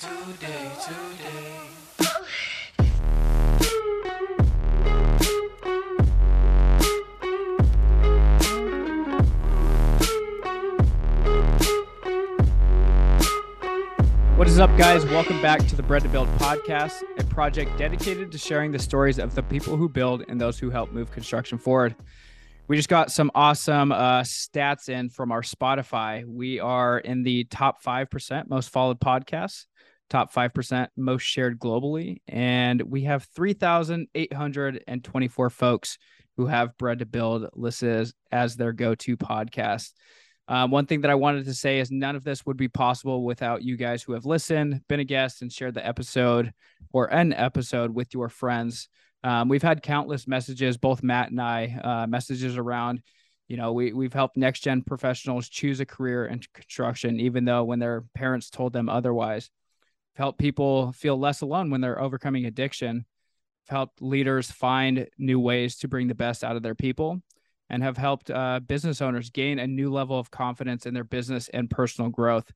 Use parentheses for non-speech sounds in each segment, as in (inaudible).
today, today. What is up, guys? Welcome back to the Bread to Build podcast, a project dedicated to sharing the stories of the people who build and those who help move construction forward. We just got some awesome uh, stats in from our Spotify. We are in the top 5% most followed podcasts, top 5% most shared globally. And we have 3,824 folks who have Bread to Build listed as, their go to podcast. Um, one thing that I wanted to say is none of this would be possible without you guys who have listened, been a guest, and shared the episode or an episode with your friends. Um, we've had countless messages, both Matt and I, uh, messages around, you know, we, we've helped next gen professionals choose a career in construction, even though when their parents told them otherwise. Helped people feel less alone when they're overcoming addiction. We've helped leaders find new ways to bring the best out of their people and have helped uh, business owners gain a new level of confidence in their business and personal growth.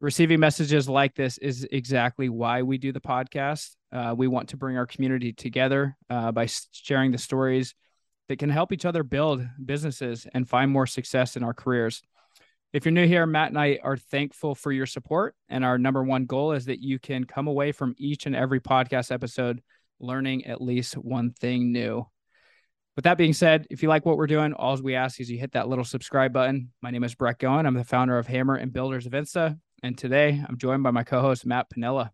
Receiving messages like this is exactly why we do the podcast. Uh, we want to bring our community together uh, by sharing the stories that can help each other build businesses and find more success in our careers. If you're new here, Matt and I are thankful for your support. And our number one goal is that you can come away from each and every podcast episode learning at least one thing new. With that being said, if you like what we're doing, all we ask is you hit that little subscribe button. My name is Brett Goen. I'm the founder of Hammer and Builders of Insta. And today I'm joined by my co host, Matt Pinella.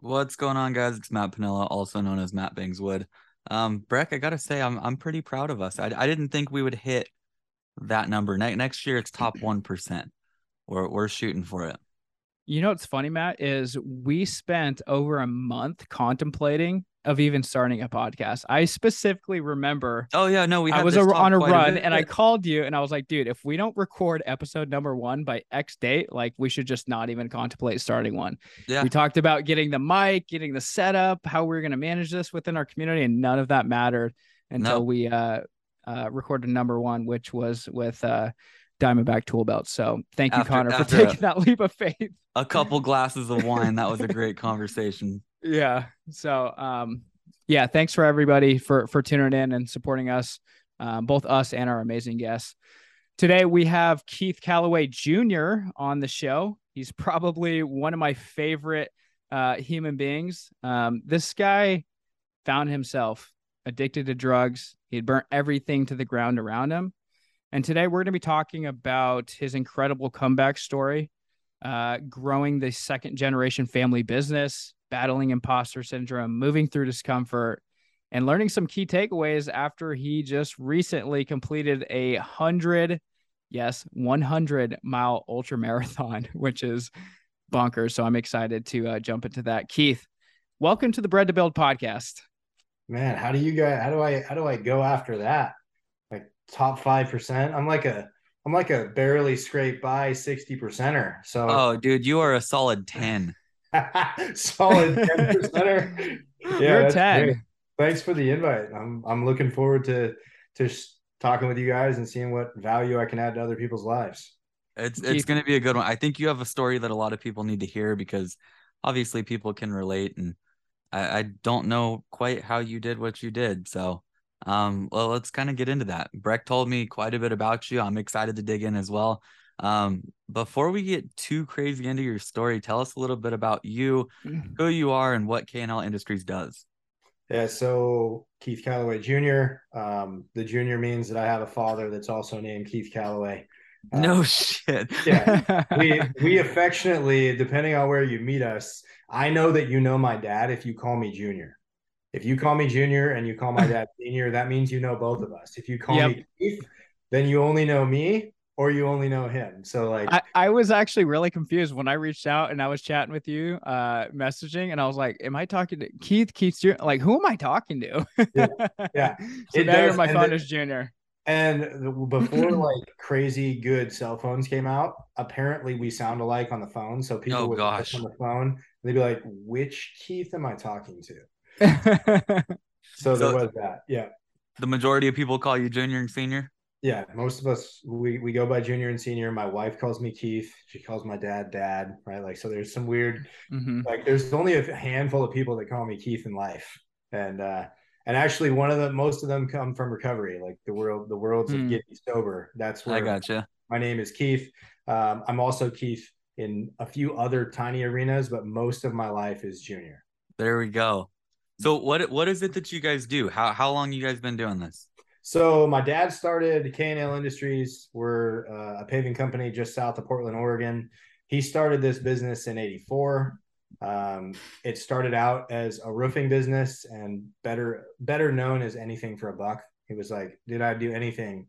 What's going on, guys? It's Matt Pinella, also known as Matt Bingswood. Um, Breck, I gotta say, I'm I'm pretty proud of us. I, I didn't think we would hit that number. Ne- next year, it's top (clears throat) one percent. We're we're shooting for it. You know what's funny, Matt, is we spent over a month contemplating of even starting a podcast. I specifically remember. Oh yeah, no, we. I was a, on a run, a and I called you, and I was like, "Dude, if we don't record episode number one by X date, like we should just not even contemplate starting one." Yeah. We talked about getting the mic, getting the setup, how we are going to manage this within our community, and none of that mattered until no. we uh, uh, recorded number one, which was with uh, Diamondback tool belt. So thank you, after, Connor, for taking a, that leap of faith. A couple (laughs) glasses of wine. That was a great conversation. Yeah. So um yeah, thanks for everybody for for tuning in and supporting us, um, both us and our amazing guests. Today we have Keith Calloway Jr. on the show. He's probably one of my favorite uh, human beings. Um, this guy found himself addicted to drugs. He had burnt everything to the ground around him. And today we're going to be talking about his incredible comeback story, uh, growing the second generation family business, battling imposter syndrome, moving through discomfort, and learning some key takeaways after he just recently completed a hundred, yes, 100 mile ultra marathon, (laughs) which is bonkers. So I'm excited to uh, jump into that. Keith, welcome to the Bread to Build podcast. Man, how do you guys? How do I? How do I go after that? Like top five percent? I'm like a I'm like a barely scrape by 60 percenter. So Oh dude, you are a solid 10. (laughs) Solid (laughs) 10 percenter. Yeah, You're a 10. Great. Thanks for the invite. I'm I'm looking forward to to talking with you guys and seeing what value I can add to other people's lives. It's it's going to be a good one. I think you have a story that a lot of people need to hear because obviously people can relate and I, I don't know quite how you did what you did. So um well let's kind of get into that. Breck told me quite a bit about you. I'm excited to dig in as well. Um, before we get too crazy into your story, tell us a little bit about you, mm. who you are, and what KNL Industries does. Yeah, so Keith Calloway Jr. Um, the junior means that I have a father that's also named Keith Calloway. Uh, no shit. yeah, (laughs) we we affectionately, depending on where you meet us, I know that you know my dad if you call me Junior. If you call me Junior and you call my dad (laughs) Senior, that means you know both of us. If you call yep. me Keith, then you only know me or you only know him. So like I, I was actually really confused when I reached out and I was chatting with you, uh messaging, and I was like, Am I talking to Keith? Keith like who am I talking to? yeah. (laughs) yeah. so it now does. you're my phone is junior. And before (laughs) like crazy good cell phones came out, apparently we sound alike on the phone. So people oh, would gosh. on the phone, they'd be like, "Which Keith am I talking to?" so, (laughs) so there was that. Yeah. The majority of people call you junior and senior. Yeah, most of us we we go by junior and senior. My wife calls me Keith. She calls my dad dad, right? Like so there's some weird Mhm. like there's only a handful of people that call me Keith in life. And uh and actually one of the most of them come from recovery, like the world the worlds Hmm. of getting sober. That's where I gotcha. my name is Keith. Um, I'm also Keith in a few other tiny arenas, but most of my life is junior. There we go. So what what is it that you guys do? How how long you guys been doing this? So my dad started K&L Industries. We're uh, a paving company just south of Portland, Oregon. He started this business in 84. Um, it started out as a roofing business and better better known as anything for a buck. He was like, did I do anything?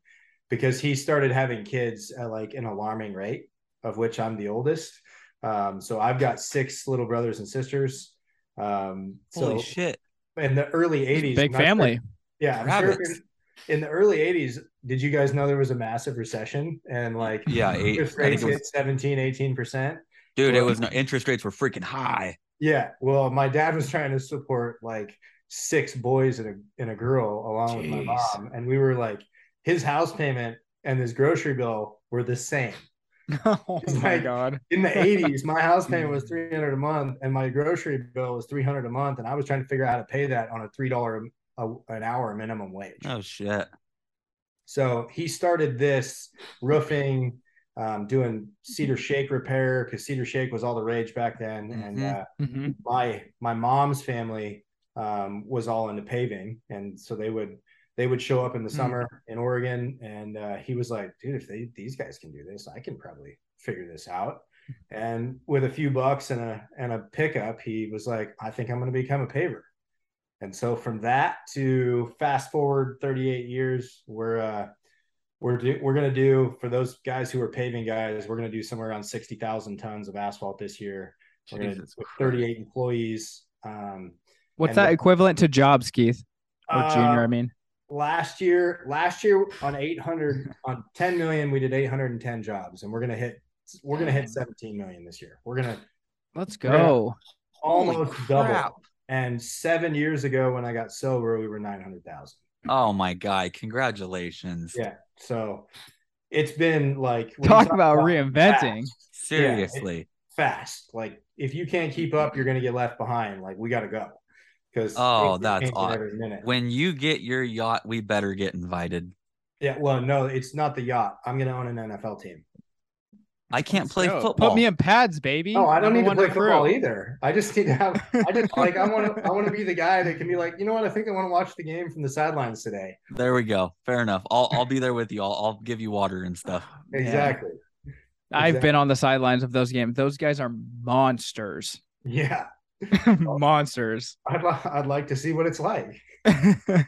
Because he started having kids at like an alarming rate, of which I'm the oldest. Um, so I've got six little brothers and sisters. Um, Holy so shit. in the early 80s, Big I'm sure- family. yeah, I'm sure in, in the early 80s, did you guys know there was a massive recession and like Yeah, eight, interest I think rates was, hit 17, 18%? Dude, it was no interest rates were freaking high. Yeah. Well, my dad was trying to support like six boys and a, and a girl along with my mom. And we were like, his house payment and his grocery bill were the same. (laughs) oh It's my like- god. In the 80s, my house payment was (laughs) 300 a month and my grocery bill was 300 a month. And I was trying to figure out how to pay that on a $3 an hour minimum wage. Oh shit. So he started this roofing, um, doing cedar shake repair because cedar shake was all the rage back then. And Mhm. uh, Mhm. my my mom's family um, was all into paving, and so they would they would show up in the Hmm. summer in Oregon, and uh, he was like, "Dude, if they these guys can do this, I can probably figure this out." And with a few bucks and a and a pickup, he was like, "I think I'm going to become a paver." And so from that to fast forward 38 years, we're uh, we're do, we're going to do for those guys who are paving guys, we're going to do somewhere around 60,000 tons of asphalt this year. We're gonna with 38 employees. Um, What's that the- equivalent to jobs, Keith? Or uh, junior, I mean. last year, last year on 800 on 10 million, we did 810 jobs, and we're gonna hit we're gonna hit 17 million this year. We're gonna Let's go. Almost double. And seven years ago, when I got sober, we were 900,000. Oh my god, congratulations. Yeah. So it's been like when you Talk about reinventing. Fast, Seriously. fast. Like if you can't keep up, you're gonna get left behind. Like we got to go because Oh, that's aw- every minute. When you get your yacht, we better get invited. Yeah, well, no, it's not the yacht. I'm gonna own an NFL team. I can't play Go. football. Put me in pads, baby. No, I don't Number need to play recruit. football either. I just need to have. I just (laughs) like I want to. I want to be the guy that can be like, you know what? I think I want to watch the game from the sidelines today. There we go. Fair enough. I'll I'll be there with you. I'll, I'll give you water and stuff. (sighs) Yeah. Exactly. I've Exactly. been on the sidelines of those games. Those guys are monsters. Yeah, (laughs) monsters. I'd li- I'd like to see what it's like. (laughs)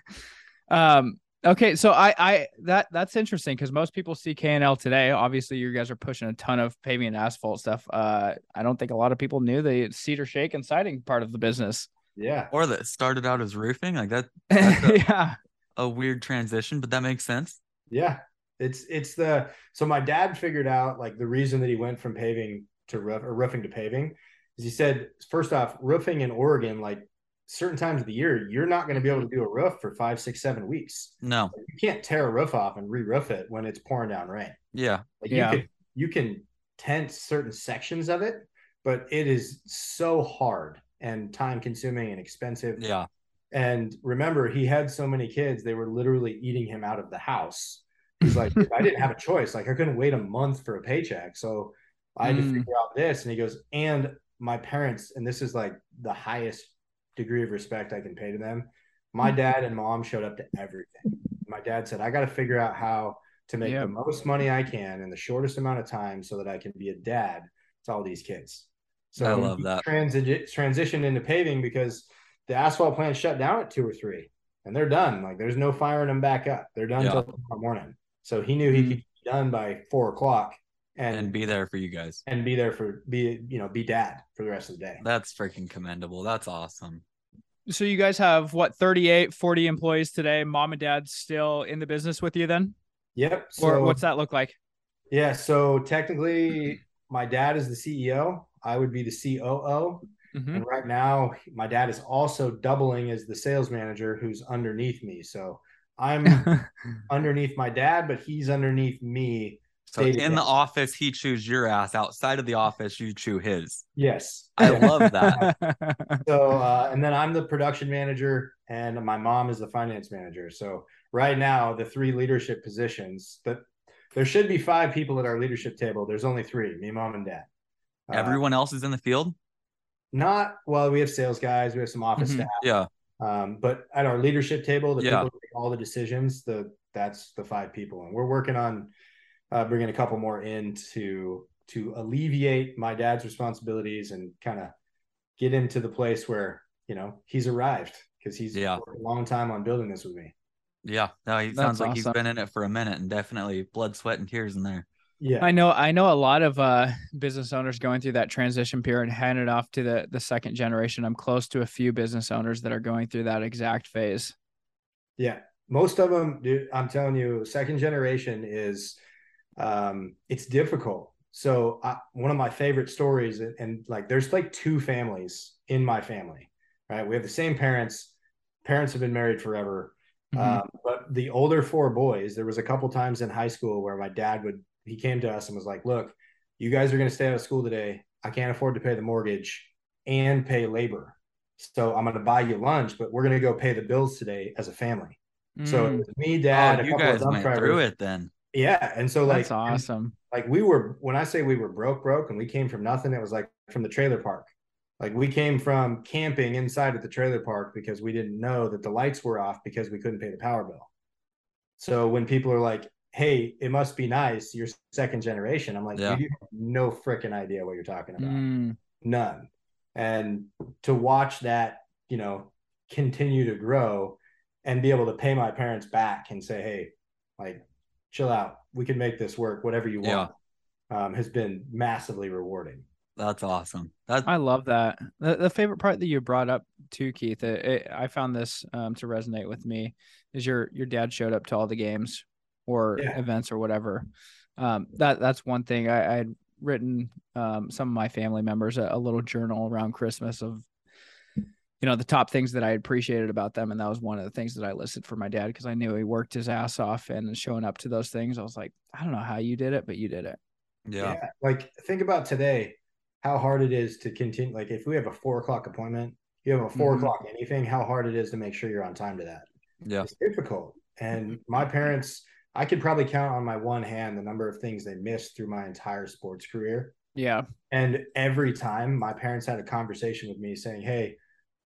um okay so i i that that's interesting because most people see knl today obviously you guys are pushing a ton of paving and asphalt stuff uh i don't think a lot of people knew the cedar shake and siding part of the business Yeah, Or that started out as roofing. Like that (laughs) That's a- yeah a weird transition, but that makes sense. yeah. It's it's the so my dad figured out like the reason that he went from paving to roof or roofing to paving is he said first off roofing in Oregon like certain times of the year you're not going to be able to do a roof for five six seven weeks. No. You can't tear a roof off and re-roof it when it's pouring down rain. Yeah. Like Yeah. you can you can tent certain sections of it, but it is so hard and time consuming and expensive. Yeah. And remember, he had so many kids, they were literally eating him out of the house. He's like, I didn't have a choice. Like I couldn't wait a month for a paycheck. So I had to Mm. figure out this. And he goes, and my parents, and this is like the highest degree of respect I can pay to them. My Mm. dad and mom showed up to everything. My dad said, I got to figure out how to make Yep. the most money I can in the shortest amount of time so that I can be a dad to all these kids. So I love that. Transi- transitioned into paving because the asphalt plant shut down at two or three and they're done. Like there's no firing them back up. They're done Yeah. till tomorrow morning. So he knew he Mm. could be done by four o'clock and, And and be be there for you guys. and be there for be you know be dad for the rest of the day. That's freaking commendable. That's awesome. so you guys have what 38 40 employees today mom and dad still in the business with you then Yep. or So what's that look like yeah, so technically my dad is the CEO. I would be the COO. Mhm. And right now, my dad is also doubling as the sales manager who's underneath me. So I'm (laughs) underneath my dad, but he's underneath me. So in the office, he chews your ass. Outside of the office, you chew his. Yes. I love (laughs) that. So, uh, and then I'm the production manager, and my mom is the finance manager. So, right now, the three leadership positions that there should be five people at our leadership table. There's only three me, mom, and dad. Uh, Everyone else is in the field. not well, we have sales guys, we have some office Mhm. staff, Yeah. um, but at our leadership table, the Yeah. people make all the decisions, the that's the five people, and we're working on uh, bringing a couple more in to to alleviate my dad's responsibilities and kind of get him to the place where you know he's arrived because he's Yeah. worked a long time on building this with me. Yeah. No, he That's sounds like he's been in it for a minute and definitely blood, sweat, and tears in there. Yeah, I know I know a lot of uh business owners going through that transition period and hand it off to the the second generation. I'm close to a few business owners that are going through that exact phase. Yeah, most of them, dude. I'm telling you, second generation is, um, it's difficult. So I, one of my favorite stories, and, and like, there's like two families in my family, right? We have the same parents. Parents have been married forever. Mhm. Um, but the older four boys, there was a couple times in high school where my dad would, he came to us and was like, "Look, you guys are going to stay out of school today. I can't afford to pay the mortgage and pay labor, so I'm going to buy you lunch, but we're going to go pay the bills today as a family." So Mm, was me, dad, oh, a you couple guys went drivers. through it then. Yeah, and so like that's awesome. like we were when I say we were broke, broke, and we came from nothing. It was like from the trailer park. Like we came from camping inside at the trailer park because we didn't know that the lights were off because we couldn't pay the power bill. So when people are like, "Hey, it must be nice, you're second generation," I'm like, Yeah. "You have no freaking idea what you're talking about." Mm, none and to watch that you know continue to grow and be able to pay my parents back and say hey like chill out we can make this work whatever you want um, has been massively rewarding That's awesome. That's I love that. The, the favorite part that you brought up too, Keith, it, it, I found this um, to resonate with me is your your dad showed up to all the games or Yeah. events or whatever. Um, that that's one thing I, I had written um, some of my family members a, a little journal around Christmas of you know the top things that I appreciated about them, and that was one of the things that I listed for my dad because I knew he worked his ass off and showing up to those things. I was like, I don't know how you did it, but you did it. yeah. like think about today how hard it is to continue like if we have a four o'clock appointment you have a 4 Mhm. o'clock anything how hard it is to make sure you're on time to that Yeah. it's difficult. And my parents, I could probably count on my one hand the number of things they missed through my entire sports career. Yeah. And every time my parents had a conversation with me saying, Hey,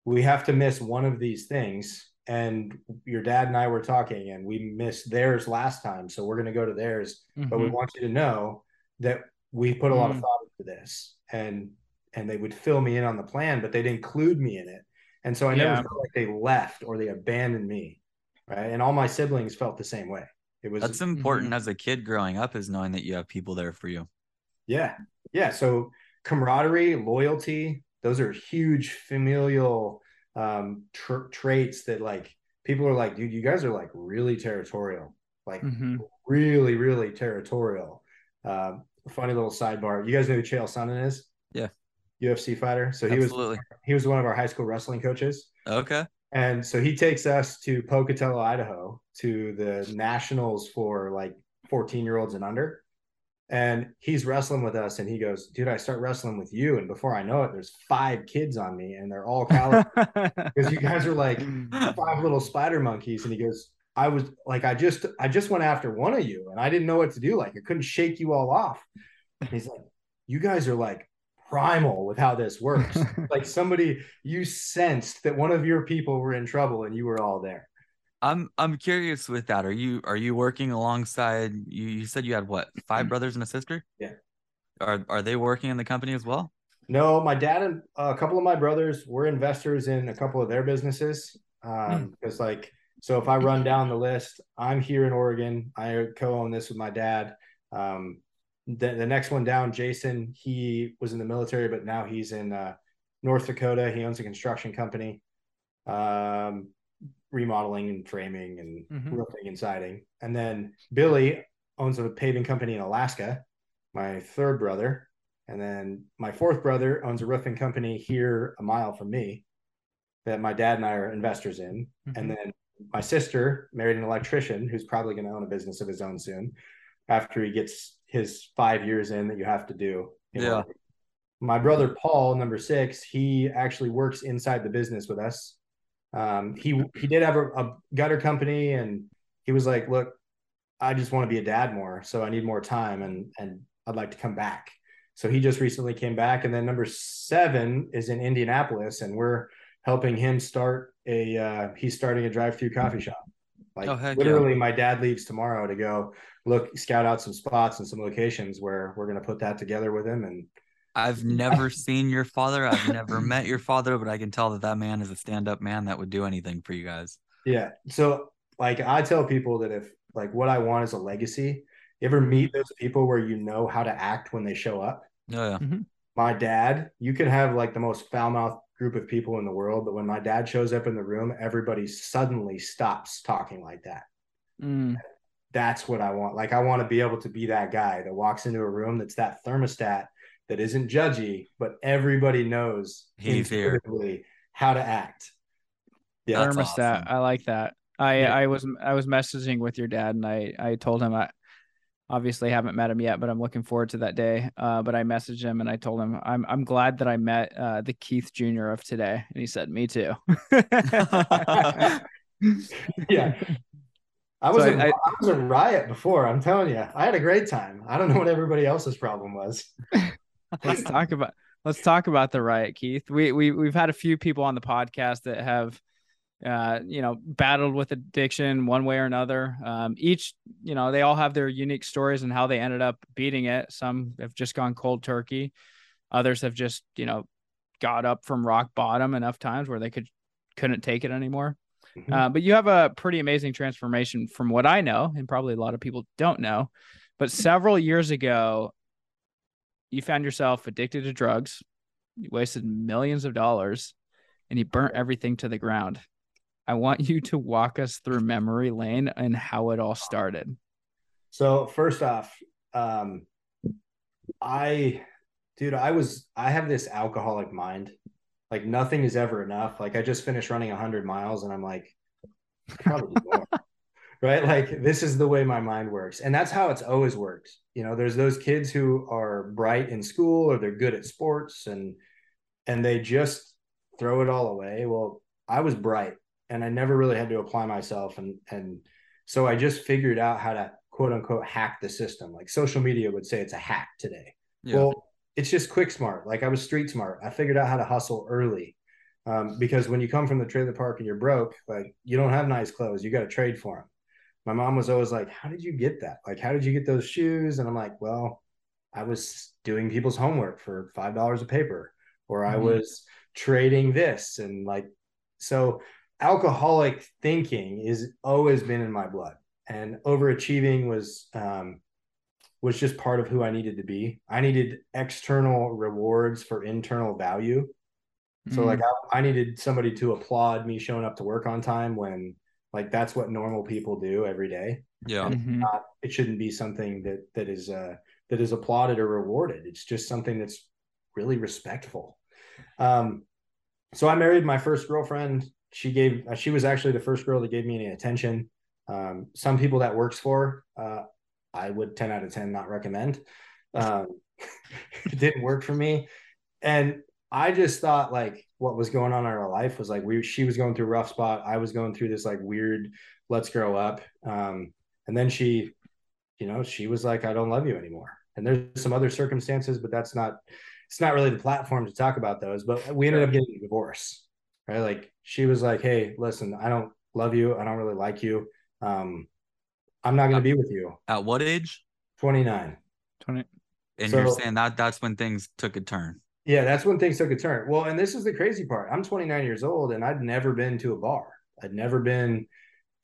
we have to miss one of these things. And your dad and I were talking, and we missed theirs last time. So we're going to go to theirs. But we Mhm. want you to know that we put a lot of Mm. thought into this. And and they would fill me in on the plan, but they'd include me in it. And so I never Yeah. felt like they left or they abandoned me. Right. And all my siblings felt the same way. It was That's important as a kid growing up is knowing that you have people there for you. Yeah. Yeah. So camaraderie, loyalty, those are huge familial um, tr- traits that like people are like, dude, you guys are like really territorial, like Mhm. really, really territorial. Um, funny little sidebar. You guys know who Chael Sonnen is? Yeah. UFC fighter. So he was he was one of our high school wrestling coaches. Okay. And so he takes us to Pocatello, Idaho, to the nationals for like 14 year olds and under. And he's wrestling with us, and he goes, "Dude, I start wrestling with you, and before I know it, there's five kids on me, and they're all (laughs) college because you guys are like five little spider monkeys." And he goes, "I was like, I just, I just went after one of you, and I didn't know what to do. Like, I couldn't shake you all off." And he's like, "You guys are like primal with how this works. (laughs) like somebody you sensed that one of your people were in trouble, and you were all there." I'm I'm curious with that. Are you are you working alongside you you said you had what, five brothers and a sister? Yeah. Are are they working in the company as well? No, my dad and a couple of my brothers were investors in a couple of their businesses. Um, because like, so if I run down the list, I'm here in Oregon. I co-own this with my dad. Um, the, the next one down, Jason, he was in the military, but now he's in uh, North Dakota. He owns a construction company, um, remodeling and framing and Mhm. roofing and siding. And then Billy owns a paving company in Alaska. My third brother, and then my fourth brother owns a roofing company here a mile from me that my dad and I are investors in. Mhm. And then my sister married an electrician who's probably going to own a business of his own soon after he gets his five years in that you have to do. in Yeah. order. My brother Paul, number six, he actually works inside the business with us. Um, he he did have a, a gutter company, and he was like, "Look, I just want to be a dad more, so I need more time, and and I'd like to come back." So he just recently came back, and then number seven is in Indianapolis, and we're helping him start a. Uh, he's starting a drive-through coffee shop. Like Oh, heck yeah. literally, my dad leaves tomorrow to go look, scout out some spots and some locations where we're going to put that together with him, and I've never seen your father. I've never met your father, but I can tell that that man is a stand-up man that would do anything for you guys. Yeah. So like I tell people that if like what I want is a legacy, you ever meet those people where you know how to act when they show up? Oh yeah. My dad, you can have like the most foul mouthed group of people in the world, but when my dad shows up in the room, everybody suddenly stops talking like that. Mm. That's what I want. Like I want to be able to be that guy that walks into a room that's that thermostat that isn't judgy, but everybody knows He's here. how to act. Yeah. That's thermostat. awesome. I like that. I Yeah. I was I was messaging with your dad and I I told him I obviously haven't met him yet, but I'm looking forward to that day. Uh, but I messaged him and I told him I'm I'm glad that I met uh, the Keith Jr. of today, and he said me too. (laughs) yeah. (laughs) I was So a, I- I, was a riot before. I'm telling you, I had a great time. I don't know what everybody else's problem was. (laughs) let's talk about let's talk about the riot, Keith. We we we've had a few people on the podcast that have uh you know battled with addiction one way or another um each you know they all have their unique stories and how they ended up beating it some have just gone cold turkey others have just you know got up from rock bottom enough times where they could couldn't take it anymore Mhm. uh, but you have a pretty amazing transformation from what I know, and probably a lot of people don't know. But several years ago, you found yourself addicted to drugs, you wasted millions of dollars, and you burnt everything to the ground. I want you to walk us through memory lane and how it all started. So first off, um, I, dude, I was I have this alcoholic mind. Like nothing is ever enough. Like I just finished running hundred miles, and I'm like, probably more. Right? Like this is the way my mind works, and that's how it's always worked. You know, there's those kids who are bright in school or they're good at sports, and and they just throw it all away. Well, I was bright, and I never really had to apply myself, and and so I just figured out how to quote unquote hack the system. Like social media would say it's a hack today. Yeah. Well, it's just quick smart. Like I was street smart. I figured out how to hustle early. Um, because when you come from the trailer park and you're broke, like you don't have nice clothes, you got to trade for them. My mom was always like, How did you get that? Like, how did you get those shoes? And I'm like, Well, I was doing people's homework for $5 a paper, or I Mhm. was trading this. And like, so alcoholic thinking is always been in my blood and overachieving was um, was just part of who I needed to be. I needed external rewards for internal value. So Mm. like I, I needed somebody to applaud me showing up to work on time when like that's what normal people do every day. yeah. Mhm. Not, it shouldn't be something that that is uh that is applauded or rewarded. It's just something that's really respectful. Um so I married my first girlfriend. She gave uh, she was actually the first girl that gave me any attention. Um some people that works for uh I would 10 out of 10 not recommend. Um (laughs) it didn't work for me. And I just thought like what was going on in our life was like we she was going through a rough spot. I was going through this like weird let's grow up. Um and then she you know she was like I don't love you anymore. And there's some other circumstances but that's not it's not really the platform to talk about those, but we ended up getting a divorce. Right? Like she was like, "Hey, listen, I don't love you. I don't really like you. Um I'm not going to be with you." At what age? 29. 20 And you're saying that that's when things took a turn. Yeah, that's when things took a turn. Well, and this is the crazy part. I'm 29 years old and I'd never been to a bar. I'd never been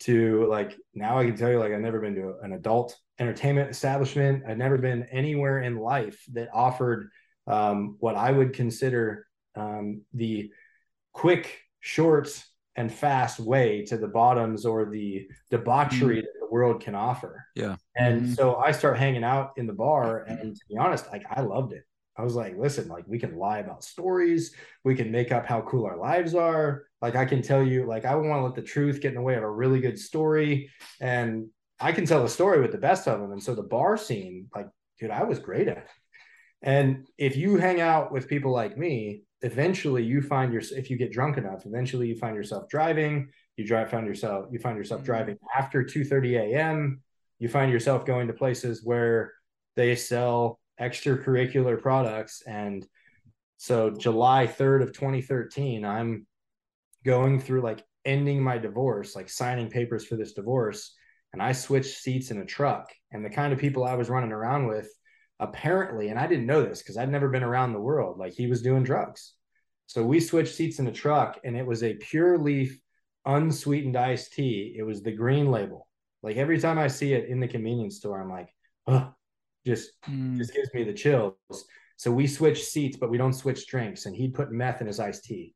to like now I can tell you like I've never been to an adult entertainment establishment. I'd never been anywhere in life that offered um, what I would consider um, the quick, short, and fast way to the bottoms or the debauchery that the world can offer. Yeah. And Mhm. so I start hanging out in the bar, and to be honest, like I loved it. I was like, listen, like we can lie about stories, we can make up how cool our lives are. Like I can tell you, like I want to let the truth get in the way of a really good story, and I can tell a story with the best of them. And so the bar scene, like, dude, I was great at it. And if you hang out with people like me, eventually you find your if you get drunk enough, eventually you find yourself driving. You drive find yourself you find yourself mm-hmm. driving after 2 30 a.m. You find yourself going to places where they sell extracurricular products. And so July 3rd of 2013, I'm going through like ending my divorce, like signing papers for this divorce. And I switched seats in a truck. And the kind of people I was running around with, apparently, and I didn't know this because I'd never been around the world, like he was doing drugs. So we switched seats in a truck and it was a pure leaf, unsweetened iced tea. It was the green label. Like every time I see it in the convenience store, I'm like, oh, just Mm. just gives me the chills. So we switch seats, but we don't switch drinks. And he'd put meth in his iced tea.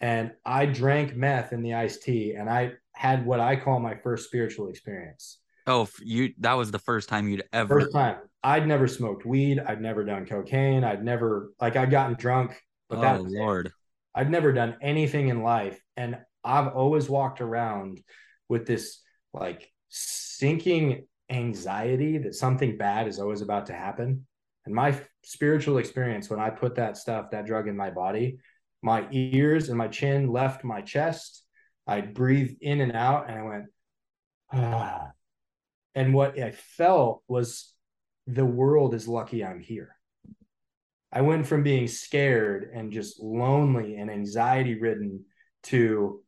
And I drank meth in the iced tea, and I had what I call my first spiritual experience. Oh, you that was the first time you'd ever First time. I'd never smoked weed. I'd never done cocaine. I'd never like I'd gotten drunk, but Oh that was it. Lord. I'd never done anything in life. And I've always walked around with this like sinking anxiety that something bad is always about to happen. And my spiritual experience when I put that stuff, that drug in my body, my ears and my chin left my chest. I breathed in and out and I went, ah. And what I felt was the world is lucky I'm here. I went from being scared and just lonely and anxiety ridden to,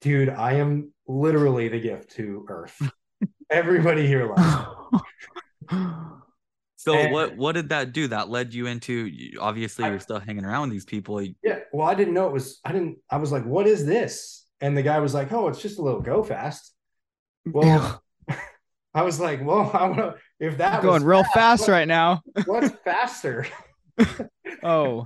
dude, I am literally the gift to Earth. Everybody here (laughs) loves. So And- what what did that do? That led you into obviously I- you're still hanging around with these people. Yeah. Well, I didn't know it was, I didn't, I was like, what is this? And the guy was like, oh, it's just a little go fast. Well, (laughs) I was like, well, (laughs) I want to, if that going was real fast, fast what- right now. what's faster? Oh,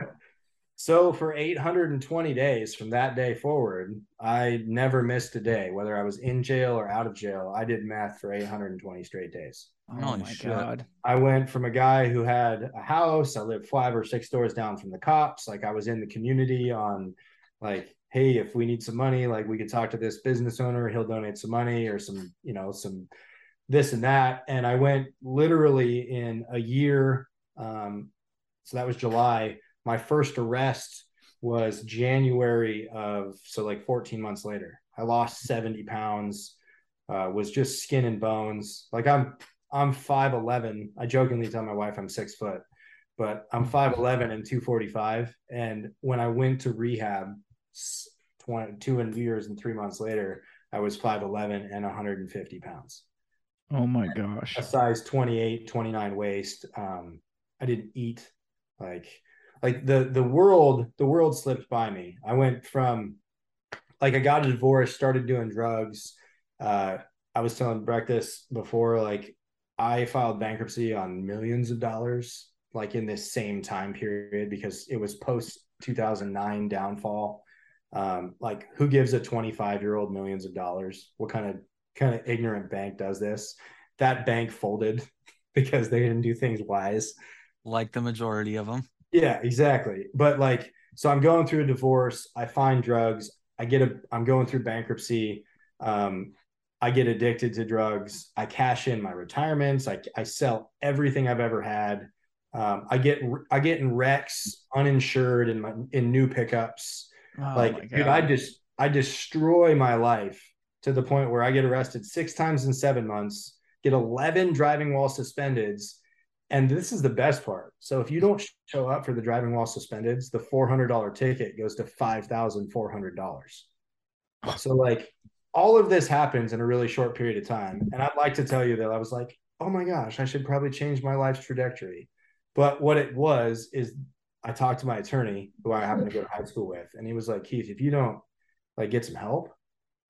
So for 820 days from that day forward, I never missed a day, whether I was in jail or out of jail. I did meth for 820 straight days. oh Holy my shit. god. I went from a guy who had a house. I lived five or six doors down from the cops. Like I was in the community on, like, hey, if we need some money, like we could talk to this business owner. He'll donate some money or some, you know, some this and that. And I went literally in a year. Um, so that was July. My first arrest was January of so like 14 months later. I lost 70 pounds. Uh, was just skin and bones. Like I'm I'm 5'11. I jokingly tell my wife I'm six foot, but I'm 5'11 and 245. And when I went to rehab s- 20, two and years and three months later, I was 5'11 and 150 pounds. Oh my gosh. A size 28, 29 waist. Um, I didn't eat like like the the world the world slipped by me. I went from like I got a divorce, started doing drugs. Uh, I was telling this before, like I filed bankruptcy on millions of dollars, like in this same time period, because it was post 2009 downfall. Um, like who gives a 25 year old millions of dollars? What kind of kind of ignorant bank does this? That bank folded (laughs) because they didn't do things wise. like the majority of them. Yeah, exactly. But like, so I'm going through a divorce. I find drugs. I get a. I'm going through bankruptcy. Um, I get addicted to drugs. I cash in my retirements. I I sell everything I've ever had. Um, I get I get in wrecks, uninsured, in my in new pickups. Oh like, dude, I just I destroy my life to the point where I get arrested six times in seven months, get 11 driving while suspended. And this is the best part. So if you don't show up for the driving while suspended, the $400 ticket goes to $5,400. So like all of this happens in a really short period of time. And I'd like to tell you that I was like, oh my gosh, I should probably change my life's trajectory. But what it was is I talked to my attorney who I happened to go to high school with, and he was like, Keith, if you don't like get some help,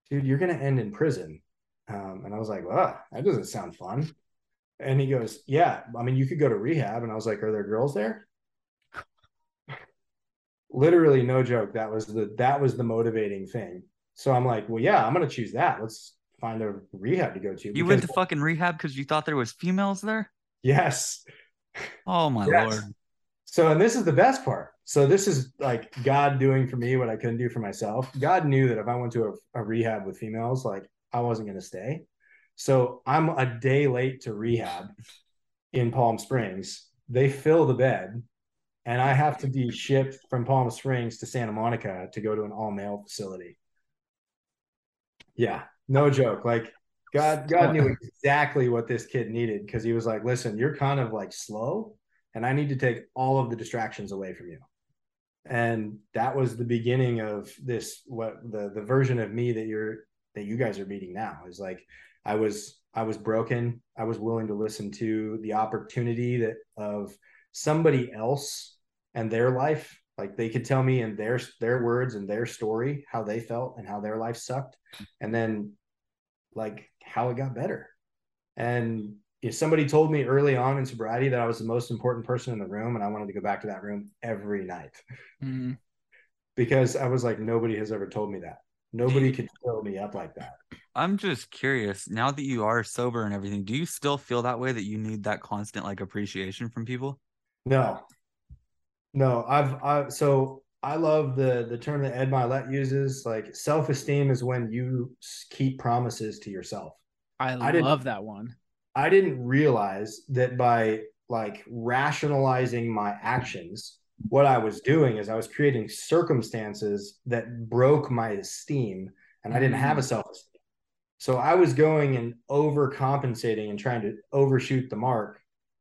dude, you're gonna end in prison. Um, and I was like, well, that doesn't sound fun. And he goes, Yeah, I mean, you could go to rehab. And I was like, Are there girls there? Literally, no joke. That was the that was the motivating thing. So I'm like, Well, yeah, I'm gonna choose that. Let's find a rehab to go to. You went to fucking rehab because you thought there was females there? yes. Oh my Yes. lord. So, and this is the best part. So, this is like God doing for me what I couldn't do for myself. God knew that if I went to a, a rehab with females, like I wasn't going to stay. So, I'm a day late to rehab in Palm Springs. They fill the bed, and I have to be shipped from Palm Springs to Santa Monica to go to an all male facility. Yeah, no joke. Like, God, God knew exactly what this kid needed because he was like, listen, you're kind of like slow and I need to take all of the distractions away from you. And that was the beginning of this what the the version of me that you're that you guys are meeting now is like I was I was broken. I was willing to listen to the opportunity that of somebody else and their life. Like they could tell me in their their words and their story how they felt and how their life sucked. And then like how it got better. And if somebody told me early on in sobriety that I was the most important person in the room and I wanted to go back to that room every night. Mm. Because I was like, nobody has ever told me that. Nobody could fill me up like that. I'm just curious. Now that you are sober and everything, do you still feel that way that you need that constant like appreciation from people? No. No, I've I so I love the the term that Ed Mylett uses. Like self-esteem is when you keep promises to yourself. I, I love that one. I didn't realize that by like rationalizing my actions, what I was doing is I was creating circumstances that broke my esteem and I didn't have a mm. self esteem. So I was going and overcompensating and trying to overshoot the mark.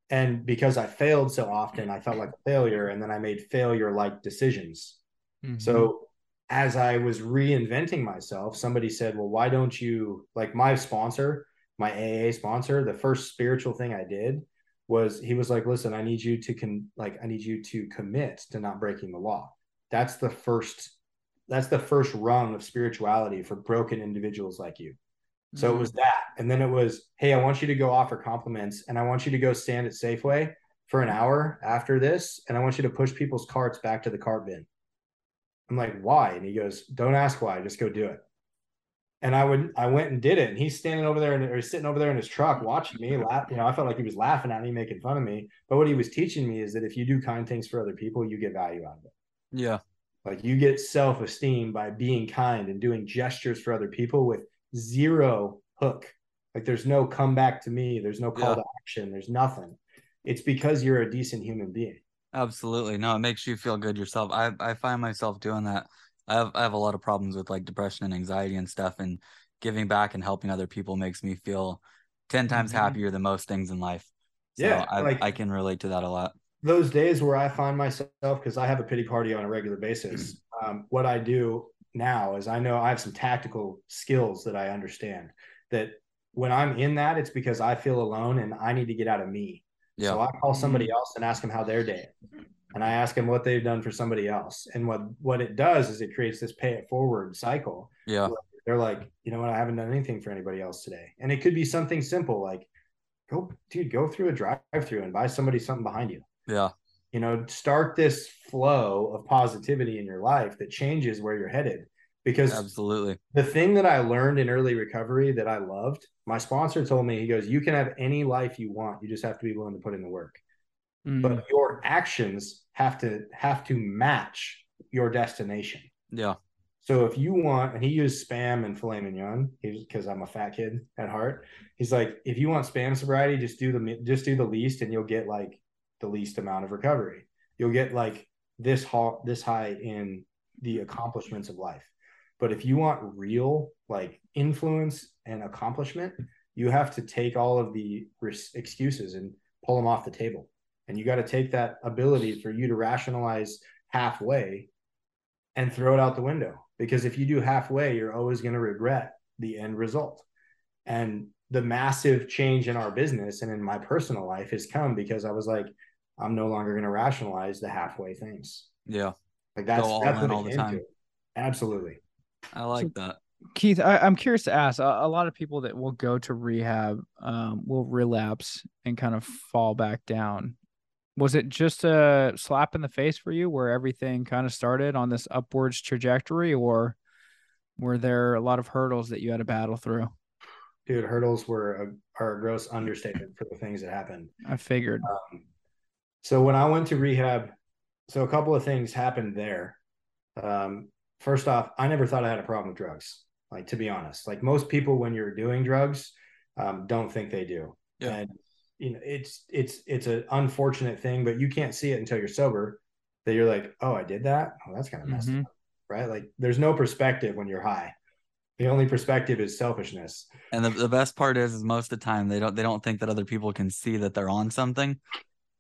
And because I failed so often, I felt like a failure. And then I made failure like decisions. Mhm. So as I was reinventing myself, somebody said, Well, why don't you like my sponsor, my AA sponsor? The first spiritual thing I did was he was like, Listen, I need you to con like I need you to commit to not breaking the law. That's the first that's the first rung of spirituality for broken individuals like you. So it mm-hmm. was that. And then it was, hey, I want you to go offer compliments and I want you to go stand at Safeway for an hour after this. And I want you to push people's carts back to the cart bin. I'm like, why? And he goes, don't ask why, just go do it. And I would, I went and did it. And he's standing over there and or he's sitting over there in his truck watching me laugh. You know, I felt like he was laughing at me, making fun of me. But what he was teaching me is that if you do kind things for other people, you get value out of it. Yeah. Like you get self esteem by being kind and doing gestures for other people with zero hook. Like there's no come back to me. There's no call Yeah. to action. There's nothing. It's because you're a decent human being. Absolutely. No, it makes you feel good yourself. I I find myself doing that. I have I have a lot of problems with like depression and anxiety and stuff and giving back and helping other people makes me feel 10 times Mhm. happier than most things in life. So Yeah, I like- I can relate to that a lot. Those days where I find myself, because I have a pity party on a regular basis, (clears throat) um, what I do now is I know I have some tactical skills that I understand that when I'm in that, it's because I feel alone and I need to get out of me. Yeah. So I call somebody mm-hmm. else and ask them how their day. is. Mm-hmm. And I ask them what they've done for somebody else. And what what it does is it creates this pay it forward cycle. yeah. They're like, you know what, I haven't done anything for anybody else today. And it could be something simple like go, dude, go through a drive through and buy somebody something behind you. Yeah. You know, start this flow of positivity in your life that changes where you're headed. Because Absolutely. the thing that I learned in early recovery that I loved, my sponsor told me, he goes, You can have any life you want. You just have to be willing to put in the work. Mm. But your actions have to have to match your destination. Yeah. So if you want, and he used spam and filet mignon, because I'm a fat kid at heart. He's like, if you want spam sobriety, just do the just do the least, and you'll get like the least amount of recovery. You'll get like this high this high in the accomplishments of life. But if you want real like influence and accomplishment, you have to take all of the ris- excuses and pull them off the table. And you got to take that ability for you to rationalize halfway and throw it out the window. Because if you do halfway, you're always going to regret the end result. And the massive change in our business and in my personal life has come because I was like, I'm no longer going to rationalize the halfway things. Yeah. Like that's all that's in what all the time. to. Absolutely. I like that. Keith, I, I'm curious to ask. A, a lot of people that will go to rehab um, will relapse and kind of fall back down. Was it just a slap in the face for you, where everything kind of started on this upwards trajectory, or were there a lot of hurdles that you had to battle through? Dude, hurdles were a, are a gross understatement for the things that happened. I figured. Um, so when I went to rehab so a couple of things happened there. Um, first off, I never thought I had a problem with drugs. Like to be honest, like most people when you're doing drugs, um, don't think they do. Yeah. And you know, it's it's it's an unfortunate thing, but you can't see it until you're sober. That you're like, oh, I did that. Oh, that's kind of messed Mhm. up, right? Like, there's no perspective when you're high. The only perspective is selfishness. And the, the best part is, is most of the time they don't they don't think that other people can see that they're on something.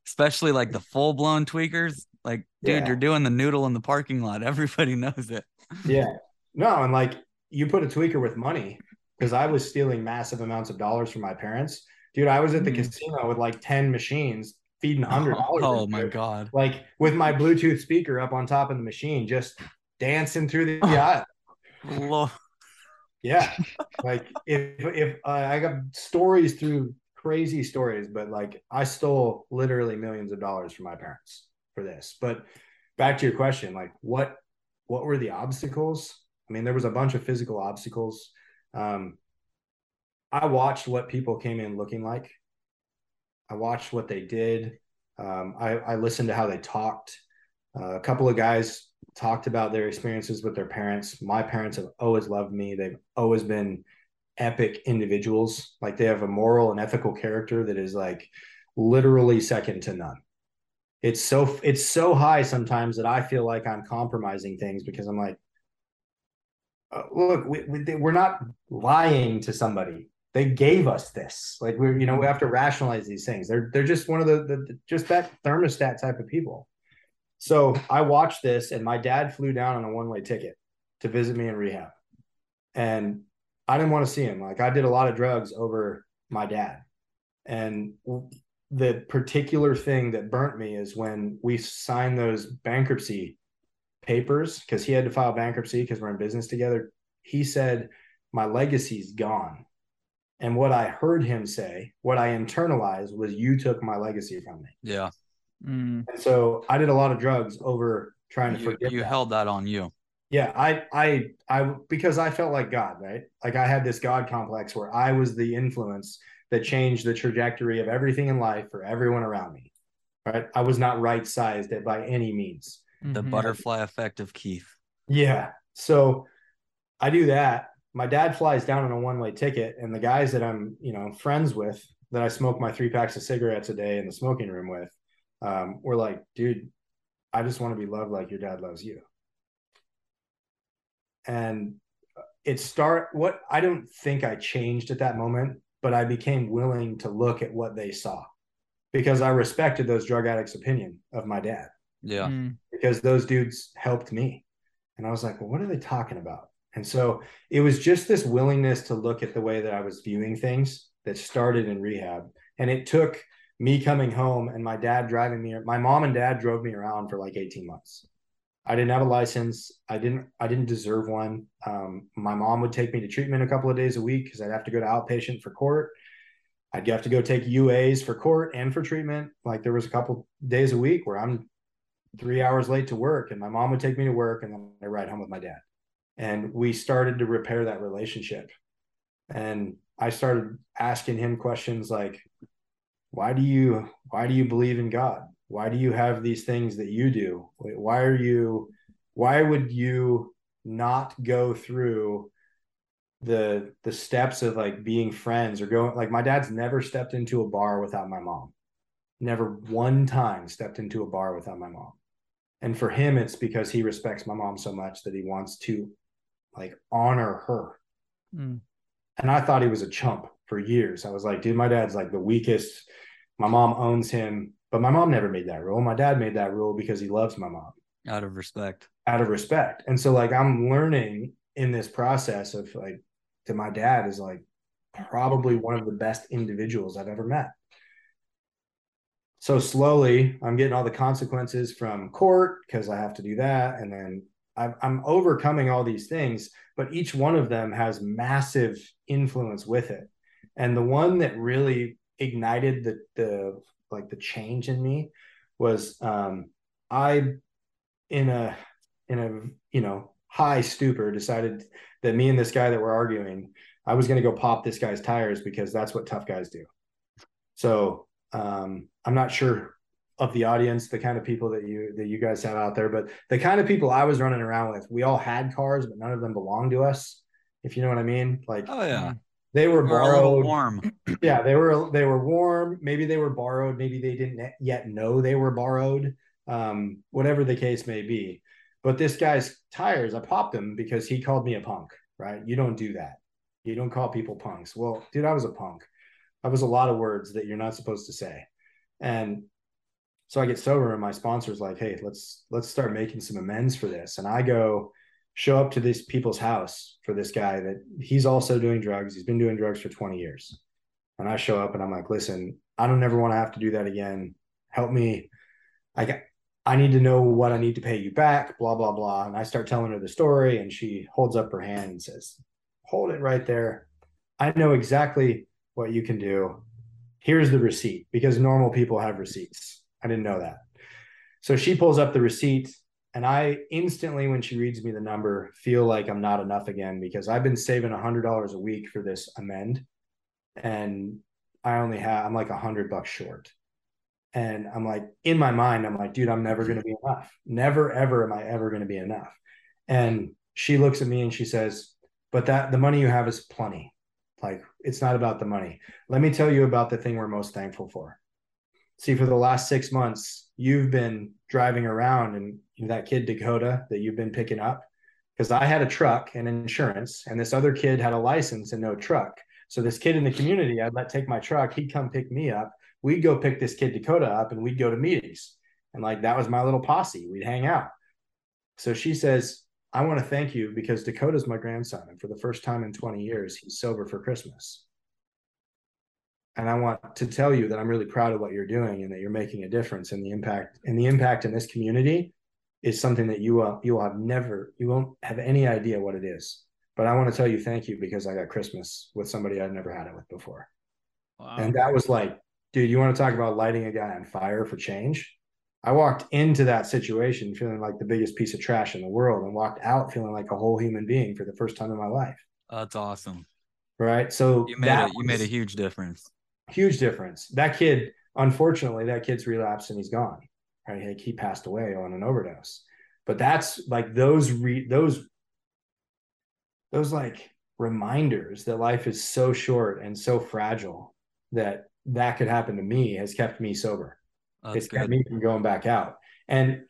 Especially like the full blown tweakers. Like, dude, Yeah. you're doing the noodle in the parking lot. (laughs) Everybody knows it. Yeah. No, and like you put a tweaker with money because I was stealing massive amounts of dollars from my parents. Dude, I was at the Mhm. casino with like 10 machines feeding hundred dollars. Oh my god. Like with my Bluetooth speaker up on top of the machine, just dancing through the (laughs) aisle. Lord. Yeah. Like if if uh, I got stories through crazy stories, but like I stole literally millions of dollars from my parents for this. But back to your question, like what what were the obstacles? I mean, there was a bunch of physical obstacles. Um, I watched what people came in looking like. I watched what they did. Um, I, I listened to how they talked. Uh, a couple of guys talked about their experiences with their parents. My parents have always loved me. They've always been epic individuals. Like they have a moral and ethical character that is like literally second to none. It's so it's so high sometimes that I feel like I'm compromising things because I'm like, uh, look, we, we, we're not lying to somebody. They gave us this. Like we're, you know, we have to rationalize these things. They're they're just one of the, the just that thermostat type of people. So I watched this, and my dad flew down on a one way ticket to visit me in rehab, and I didn't want to see him. Like I did a lot of drugs over my dad, and the particular thing that burnt me is when we signed those bankruptcy papers because he had to file bankruptcy because we're in business together. He said, My legacy's gone. And what I heard him say, what I internalized was, You took my legacy from me. Yeah. Mm. And so I did a lot of drugs over trying to You, forget. you that. held that on you. Yeah, I, I, I, because I felt like God, right? Like I had this God complex where I was the influence that changed the trajectory of everything in life for everyone around me. Right? I was not right sized by any means. The Mhm. butterfly effect of Keith. Yeah. So I do that. My dad flies down on a one way ticket, and the guys that I'm, you know, friends with that I smoke my three packs of cigarettes a day in the smoking room with, um, were like, dude, I just want to be loved like your dad loves you. And it start what I don't think I changed at that moment, but I became willing to look at what they saw because I respected those drug addicts' opinion of my dad Yeah. Mm. because those dudes helped me. And I was like, well, what are they talking about? And so it was just this willingness to look at the way that I was viewing things that started in rehab. And it took me coming home and my dad driving me, my mom and dad drove me around for like 18 months. I didn't have a license. I didn't, I didn't deserve one. Um, my mom would take me to treatment a couple of days a week because I'd have to go to outpatient for court. I'd have to go take UAs for court and for treatment. Like there was a couple days a week where I'm three hours late to work and my mom would take me to work and then I ride home with my dad. And we started to repair that relationship. And I started asking him questions like, why do you why do you believe in God? Why do you have these things that you do? Why are you why would you not go through the the steps of like being friends or going like my dad's never stepped into a bar without my mom. Never one time stepped into a bar without my mom. And for him, it's because he respects my mom so much that he wants to like honor her. Mm. And I thought he was a chump for years. I was like, dude, my dad's like the weakest. My mom owns him, but my mom never made that rule. My dad made that rule because he loves my mom Out of respect. out of respect. And so like I'm learning in this process of like that my dad is like probably one of the best individuals I've ever met. So slowly I'm getting all the consequences from court because I have to do that. And then I'm, I'm overcoming all these things, but each one of them has massive influence with it. And the one that really ignited the, the like the change in me was um, I in a in a you know high stupor decided that me and this guy that were arguing i was going to go pop this guy's tires because that's what tough guys do so um i'm not sure of the audience, the kind of people that you that you guys have out there, but the kind of people I was running around with, we all had cars, but none of them belonged to us. If you know what I mean, like Oh yeah. They were We're borrowed. warm. (clears throat) Yeah, they were they were warm. Maybe they were borrowed. Maybe they didn't yet know they were borrowed. Um, whatever the case may be. But this guy's tires, I popped him because he called me a punk. Right? You don't do that. You don't call people punks. Well, dude, I was a punk. That was a lot of words that you're not supposed to say. And so I get sober, and my sponsor's like, "Hey, let's let's start making some amends for this." And I go show up to this people's house for this guy that he's also doing drugs. He's been doing drugs for 20 years. And I show up and I'm like, listen, I don't ever want to have to do that again. Help me. I got, I need to know what I need to pay you back, blah, blah, blah. And I start telling her the story and she holds up her hand and says, hold it right there. I know exactly what you can do. Here's the receipt because normal people have receipts. I didn't know that. So she pulls up the receipt and I instantly, when she reads me the number, feel like I'm not enough again because I've been saving a hundred dollars a week for this amend, and I only have I'm like a hundred bucks short. And I'm like, in my mind, I'm like, dude, I'm never gonna be enough. Never ever am I ever gonna be enough. And she looks at me and she says, But that the money you have is plenty. Like it's not about the money. Let me tell you about the thing we're most thankful for. See, for the last six months, you've been driving around and that kid Dakota that you've been picking up because I had a truck and insurance, and this other kid had a license and no truck. So this kid in the community, I'd let take my truck. He'd come pick me up. We'd go pick this kid Dakota up, and we'd go to meetings. And like that was my little posse. We'd hang out. So she says, "I want to thank you because Dakota's my grandson, and for the first time in 20 years, he's sober for Christmas." And I want to tell you that I'm really proud of what you're doing and that you're making a difference in the impact and the impact in this community is something that you will you will have never you won't have any idea what it is. But I want to tell you thank you because I got Christmas with somebody I'd never had it with before. Wow. And that was like, dude, you want to talk about lighting a guy on fire for change? I walked into that situation feeling like the biggest piece of trash in the world and walked out feeling like a whole human being for the first time in my life. That's awesome. Right. So You made a you made a huge difference. huge difference. That kid, unfortunately, that kid's relapsed and he's gone. Right, like he passed away on an overdose. But that's like those re those those like reminders that life is so short and so fragile that that could happen to me has kept me sober. That's it's kept me from going back out. And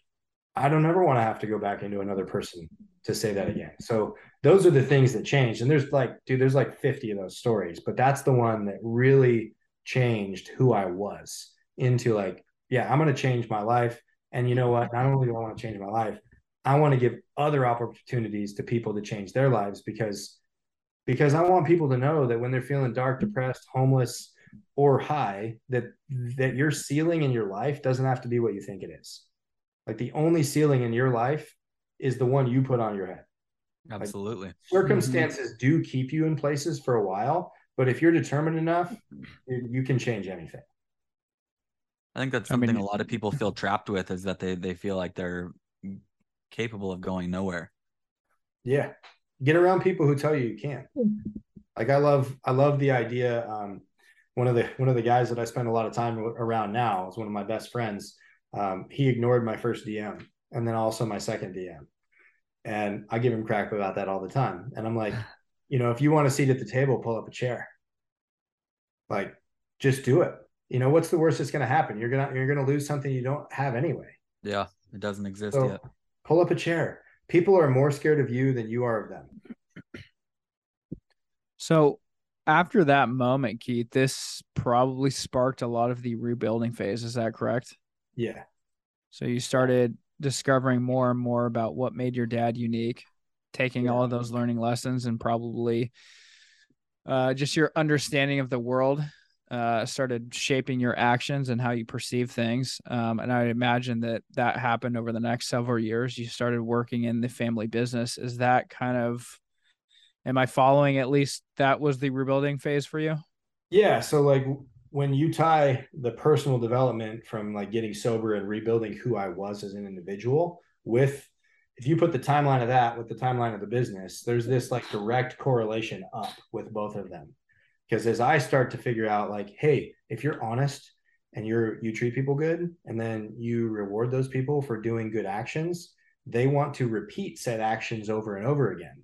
I don't ever want to have to go back into another person to say that again. So those are the things that changed. And there's like, dude, there's like 50 of those stories, but that's the one that really changed who I was into like, yeah, I'm going to change my life. And you know what? Not only do I want to change my life, I want to give other opportunities to people to change their lives because because I want people to know that when they're feeling dark, depressed, homeless, or high, that that your ceiling in your life doesn't have to be what you think it is. Like the only ceiling in your life is the one you put on your head. Absolutely. Circumstances do keep you in places for a while, but if you're determined enough, you, you can change anything. I think that's I mean- something a lot of people feel trapped with is that they they feel like they're capable of going nowhere. Yeah. Get around people who tell you you can't. Like I love I love the idea um one of the one of the guys that I spend a lot of time around now is one of my best friends. Um he ignored my first DM and then also my second DM. And I give him crap about that all the time. And I'm like, (sighs) you know, if you want a seat at the table, pull up a chair. Like just do it. You know, what's the worst that's going to happen? You're going to you're going to lose something you don't have anyway. Yeah, it doesn't exist So yet. pull up a chair. People are more scared of you than you are of them. So after that moment, Keith, this probably sparked a lot of the rebuilding phase. Is that correct? Yeah. So you started discovering more and more about what made your dad unique, taking Yeah. all of those learning lessons and probably uh, just your understanding of the world uh, started shaping your actions and how you perceive things. Um, and I imagine that that happened over the next several years. You started working in the family business. Is that kind of, am I following at least that was the rebuilding phase for you? Yeah. So like when you tie the personal development from like getting sober and rebuilding who I was as an individual with if you put the timeline of that with the timeline of the business, there's this like direct correlation up with both of them. Because as I start to figure out, like, hey, if you're honest and you're you treat people good and then you reward those people for doing good actions they want to repeat said actions over and over again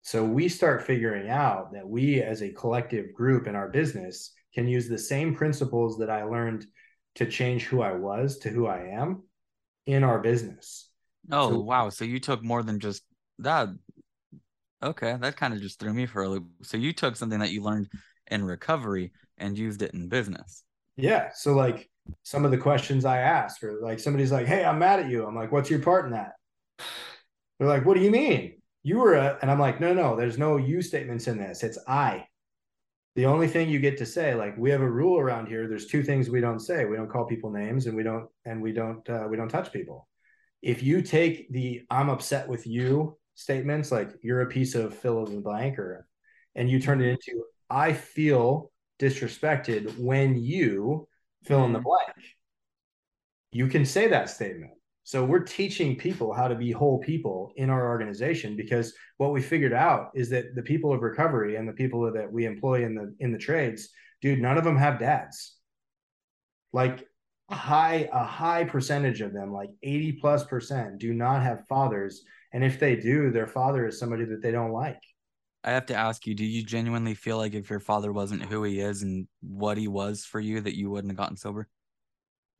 so we start figuring out that we as a collective group in our business can use the same principles that i learned to change who i was to who i am in our business Oh So- wow! So you took more than just that. Okay, that kind of just threw me for a loop. So you took something that you learned in recovery and used it in business. Yeah. So like some of the questions I ask, or like somebody's like, "Hey, I'm mad at you." I'm like, "What's your part in that?" (sighs) They're like, "What do you mean? You were a?" And I'm like, "No, no. There's no you statements in this. It's I." The only thing you get to say, like, we have a rule around here. There's two things we don't say. We don't call people names, and we don't and we don't uh, we don't touch people. If you take the "I'm upset with you" statements, like you're a piece of fill in the blank, or and you turn it mm-hmm. into "I feel disrespected when you." fill in the mm-hmm. blank. You can say that statement. So we're teaching people how to be whole people in our organization because what we figured out is that the people of recovery and the people that we employ in the in the trades, dude, none of them have dads. Like a high a high percentage of them, like 80 plus percent, do not have fathers. And if they do, their father is somebody that they don't like. I have to ask you: Do you genuinely feel like if your father wasn't who he is and what he was for you, that you wouldn't have gotten sober?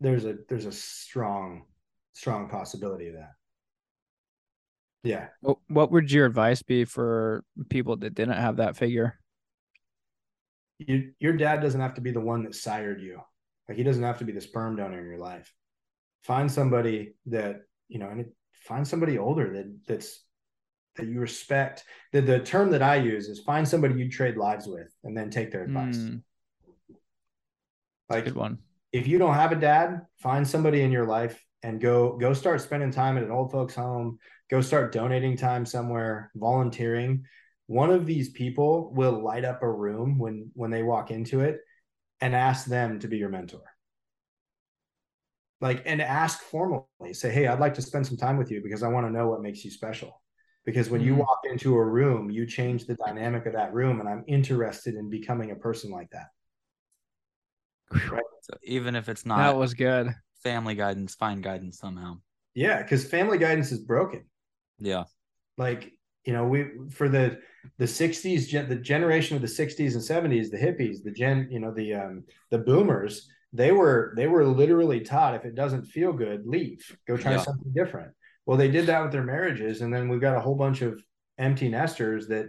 There's a there's a strong strong possibility of that. Yeah. What, what would your advice be for people that didn't have that figure? you, your dad doesn't have to be the one that sired you. Like he doesn't have to be the sperm donor in your life. Find somebody that you know, and it, find somebody older that that's that you respect. The the term that I use is find somebody you trade lives with, and then take their advice. Mm, like good one. if you don't have a dad, find somebody in your life and go go start spending time at an old folks home. Go start donating time somewhere, volunteering. One of these people will light up a room when when they walk into it and ask them to be your mentor. Like and ask formally, say, "Hey, I'd like to spend some time with you because I want to know what makes you special." Because when you Mhm. walk into a room, you change the dynamic of that room and I'm interested in becoming a person like that. So even if it's not That was good. family guidance, find guidance somehow. Yeah, because family guidance is broken. Yeah. like you know we for the the 60s gen, the generation of the 60s and 70s the hippies the gen you know the um the boomers they were they were literally taught if it doesn't feel good leave go try Yeah. something different well they did that with their marriages and then we've got a whole bunch of empty nesters that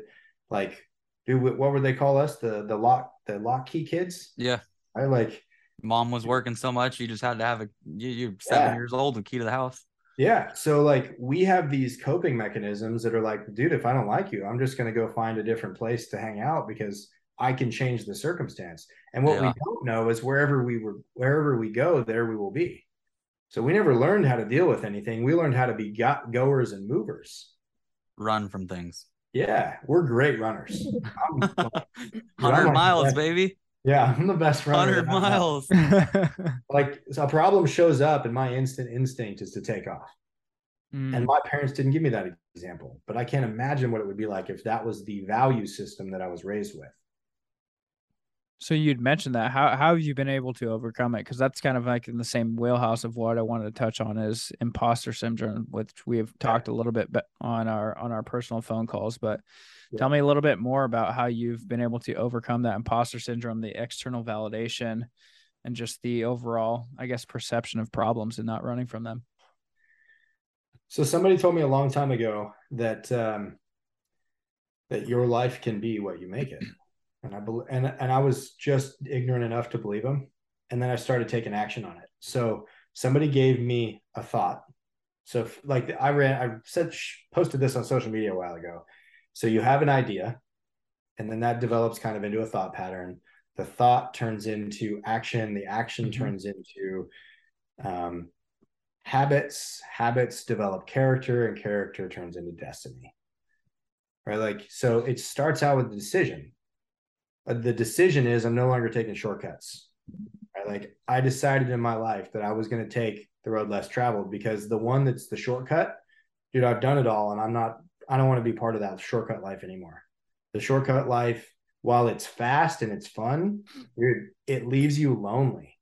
like do what would they call us the the lock the lock key kids Yeah. i like Mom was working so much, you just had to have a you, you're seven Yeah. years old, the key to the house. Yeah. So like we have these coping mechanisms that are like, dude, if I don't like you, I'm just going to go find a different place to hang out because I can change the circumstance. And what we don't know is wherever we were, wherever we go, there we will be. So we never learned how to deal with anything. We learned how to be got goers and movers. Run from things. Yeah, we're great runners. (laughs) (laughs) Hundred miles, that. baby. yeah, I'm the best runner. Hundred that I know. miles. (laughs) Like a problem shows up, and my instant instinct is to take off. Mm. And my parents didn't give me that example, but I can't imagine what it would be like if that was the value system that I was raised with. So you'd mentioned that. How how have you been able to overcome it? Because that's kind of like in the same wheelhouse of what I wanted to touch on is imposter syndrome, which we have talked a little bit on our on our personal phone calls. But Yeah. tell me a little bit more about how you've been able to overcome that imposter syndrome, the external validation, and just the overall, I guess, perception of problems and not running from them. So somebody told me a long time ago that um, that your life can be what you make it, and I bel and and I was just ignorant enough to believe him, and then I started taking action on it. So somebody gave me a thought. So if, like I ran, I said posted this on social media a while ago. So you have an idea, and then that develops kind of into a thought pattern. The thought turns into action. The action Mhm. turns into um, habits habits develop character and character turns into destiny right like so it starts out with the decision the decision is i'm no longer taking shortcuts right like i decided in my life that i was going to take the road less traveled because the one that's the shortcut dude i've done it all and i'm not i don't want to be part of that shortcut life anymore the shortcut life while it's fast and it's fun dude it leaves you lonely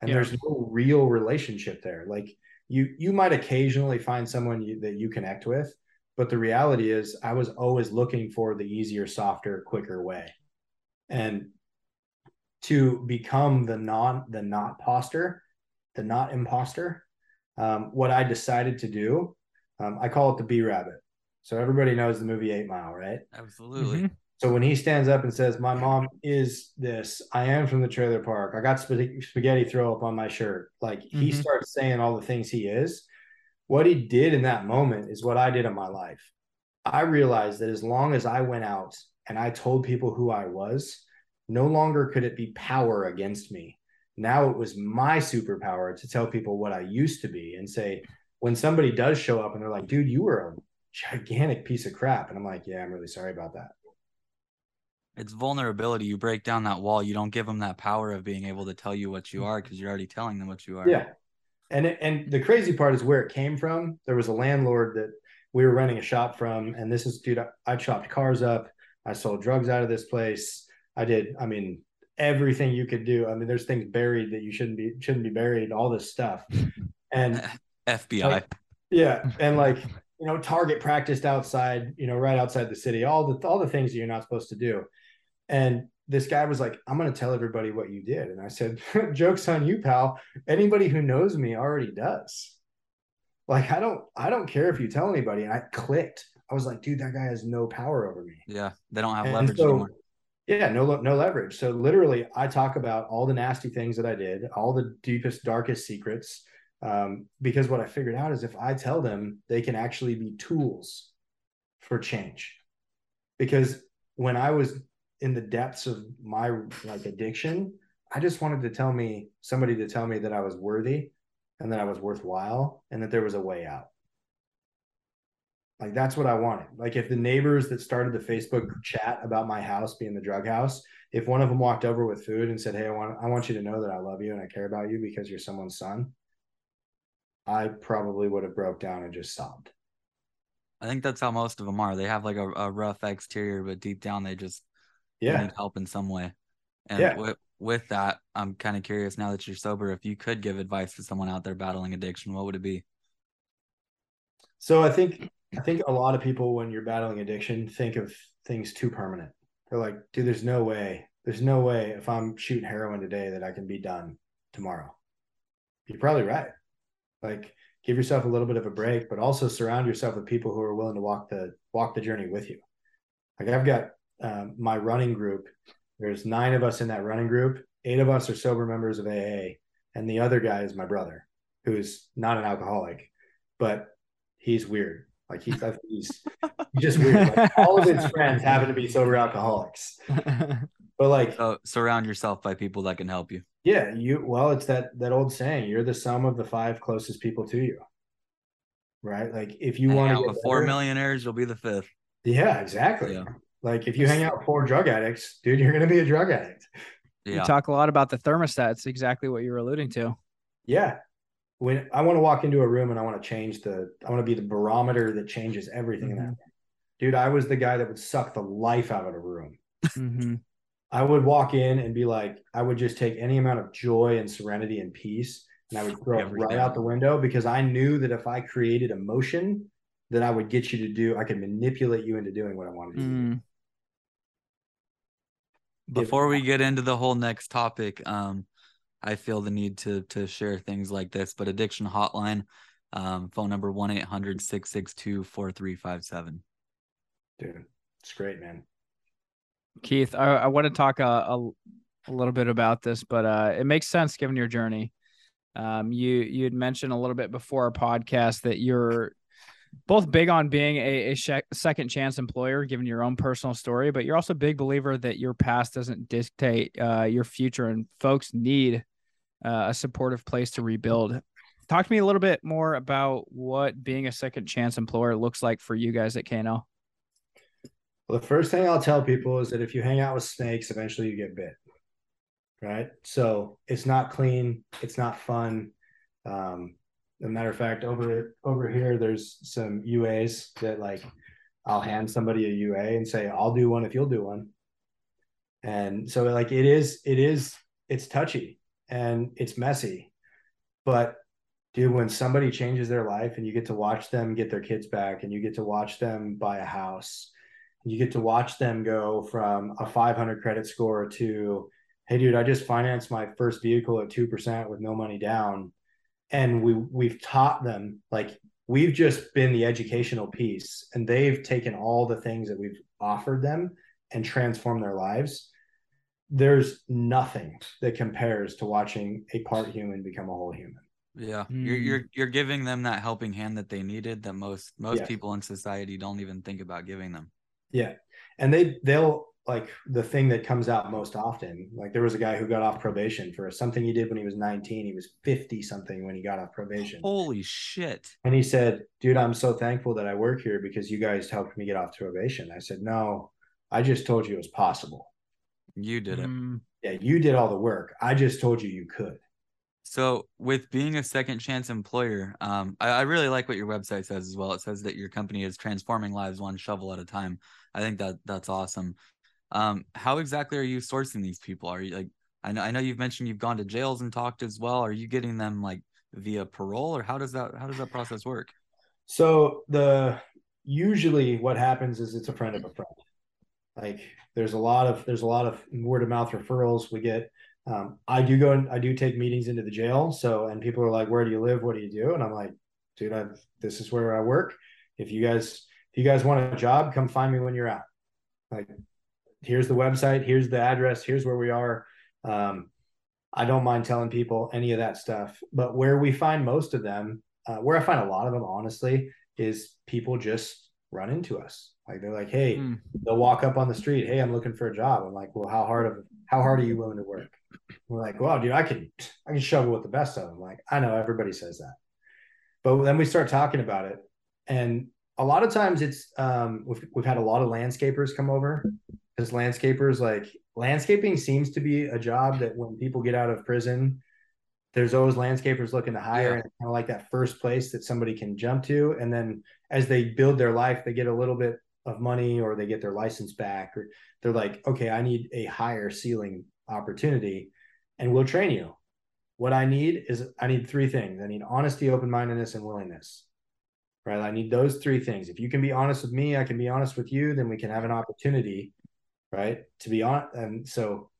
and Yeah. there's no real relationship there. Like you you might occasionally find someone you, that you connect with, but the reality is I was always looking for the easier, softer, quicker way. And to become the non the not poster, the not imposter, um, what I decided to do, um, I call it the B-Rabbit. So everybody knows the movie Eight Mile, right? Absolutely. Mhm. So when he stands up and says, "My mom is this. I am from the trailer park. I got spag- spaghetti throw up on my shirt." Like he Mhm. starts saying all the things he is. What he did in that moment is what I did in my life. I realized that as long as I went out and I told people who I was, no longer could it be power against me. Now it was my superpower to tell people what I used to be and say, when somebody does show up and they're like, dude, you were a gigantic piece of crap. And I'm like, yeah, I'm really sorry about that. It's vulnerability. You break down that wall. You don't give them that power of being able to tell you what you are because you're already telling them what you are. Yeah. And it, and the crazy part is where it came from. There was a landlord that we were renting a shop from, and this is dude. I, I chopped cars up. I sold drugs out of this place. I did. I mean, everything you could do. I mean, there's things buried that you shouldn't be shouldn't be buried. All this stuff, (laughs) and FBI. Like- yeah, and like you know, Target practiced outside. You know, right outside the city. All the all the things that you're not supposed to do. And this guy was like, I'm going to tell everybody what you did. And I said, (laughs) Joke's on you, pal. Anybody who knows me already does. Like, I don't, I don't care if you tell anybody. And I clicked. I was like, dude, that guy has no power over me. yeah. They don't have And leverage so- anymore. Yeah, no, no leverage. So literally, I talk about all the nasty things that I did, all the deepest, darkest secrets. Um, because what I figured out is if I tell them, they can actually be tools for change. Because when I was in the depths of my like addiction, I just wanted to tell me somebody to tell me that I was worthy and that I was worthwhile and that there was a way out. Like that's what I wanted. Like if the neighbors that started the Facebook chat about my house being the drug house, if one of them walked over with food and said, "Hey, I want I want you to know that I love you and I care about you because you're someone's son," I probably would have broke down and just sobbed. I think that's how most of them are. They have like a, a rough exterior, but deep down they just Yeah. need help in some way. And Yeah. with, with that, I'm kind of curious now that you're sober, if you could give advice to someone out there battling addiction, what would it be? So I think I think a lot of people when you're battling addiction think of things too permanent. They're like, dude, there's no way. There's no way if I'm shooting heroin today that I can be done tomorrow. You're probably right. Like give yourself a little bit of a break, but also surround yourself with people who are willing to walk the walk the journey with you. Like I've got um, my running group. There's nine of us in that running group. Eight of us are sober members of AA, and the other guy is my brother, who's not an alcoholic, but he's weird. Like he's I think he's, he's just weird. Like, all of his friends happen to be sober alcoholics, (laughs) but like So surround yourself by people that can help you. yeah, you well, it's that that old saying, you're the sum of the five closest people to you. Right? Like if you Hang want out to with four millionaires, you'll be the fifth. Yeah, exactly. Yeah. Like if you hang out with four drug addicts, dude, you're gonna be a drug addict. You talk a lot about the thermostat. It's exactly what you were alluding to. Yeah. When I want to walk into a room and I want to change the I want to be the barometer that changes everything in that room. Dude, I was the guy that would suck the life out of a room. hmm I would walk in and be like, I would just take any amount of joy and serenity and peace and I would throw it right Everything. out the window because I knew that if I created emotion, that I would get you to do, I could manipulate you into doing what I wanted you to do. Mm. Before we get into the whole next topic, um, I feel the need to to share things like this, but addiction hotline, um, phone number 1-800-662-4357. Dude, it's great, man. Keith, I, I want to talk a, a, a little bit about this, but uh, it makes sense given your journey. Um, you you had mentioned a little bit before our podcast that you're both big on being a, a sh- second chance employer, given your own personal story, but you're also a big believer that your past doesn't dictate uh, your future, and folks need uh, a supportive place to rebuild. Talk to me a little bit more about what being a second chance employer looks like for you guys at KNL. Well, the first thing I'll tell people is that if you hang out with snakes, eventually you get bit. Right. So it's not clean. It's not fun. Um, as a matter of fact, over over here, there's some UAs that like I'll hand somebody a UA and say, I'll do one if you'll do one. And so like it is, it is, it's touchy. And it's messy. But dude, when somebody changes their life and you get to watch them get their kids back and you get to watch them buy a house, you get to watch them go from a 500 credit score to, hey, dude, I just financed my first vehicle at 2% with no money down. And we we've taught them like we've just been the educational piece and they've taken all the things that we've offered them and transformed their lives there's nothing that compares to watching a part human become a whole human Yeah, you're Mm. you're you're giving them that helping hand that they needed that most most Yes. people in society don't even think about giving them. yeah and they they'll like the thing that comes out most often like there was a guy who got off probation for something he did when he was 19 he was 50 something when he got off probation Holy shit! and he said dude i'm so thankful that i work here because you guys helped me get off probation i said no i just told you it was possible You did it. Mm, yeah you did all the work i just told you you could So with being a second chance employer, um, I, I really like what your website says as well. It says that your company is transforming lives one shovel at a time. I think that that's awesome. Um, how exactly are you sourcing these people? Are you like I know I know you've mentioned you've gone to jails and talked as well. Are you getting them like via parole or how does that how does that process work? So the usually what happens is it's a friend of a friend. Like there's a lot of there's a lot of word of mouth referrals we get. Um, I do go and I do take meetings into the jail. So and people are like, "Where do you live? What do you do?" And I'm like, "Dude, I, this is where I work. If you guys if you guys want a job, come find me when you're out. Like, here's the website, here's the address, here's where we are. Um, I don't mind telling people any of that stuff. But where we find most of them, uh, where I find a lot of them, honestly, is people just run into us. Like they're like, hey, Hmm. they'll walk up on the street, hey, I'm looking for a job. I'm like, well, how hard of how hard are you willing to work? We're like, well, dude, I can I can shovel with the best of them. Like, I know everybody says that. But then we start talking about it. And a lot of times it's um we've, we've had a lot of landscapers come over because landscapers like landscaping seems to be a job that when people get out of prison there's always landscapers looking to hire Yeah. and kind of like that first place that somebody can jump to and then as they build their life they get a little bit of money or they get their license back or they're like okay i need a higher ceiling opportunity and we'll train you. What i need is i need three things. I need honesty open-mindedness and willingness right? I need those three things. If you can be honest with me i can be honest with you then we can have an opportunity right to be on and so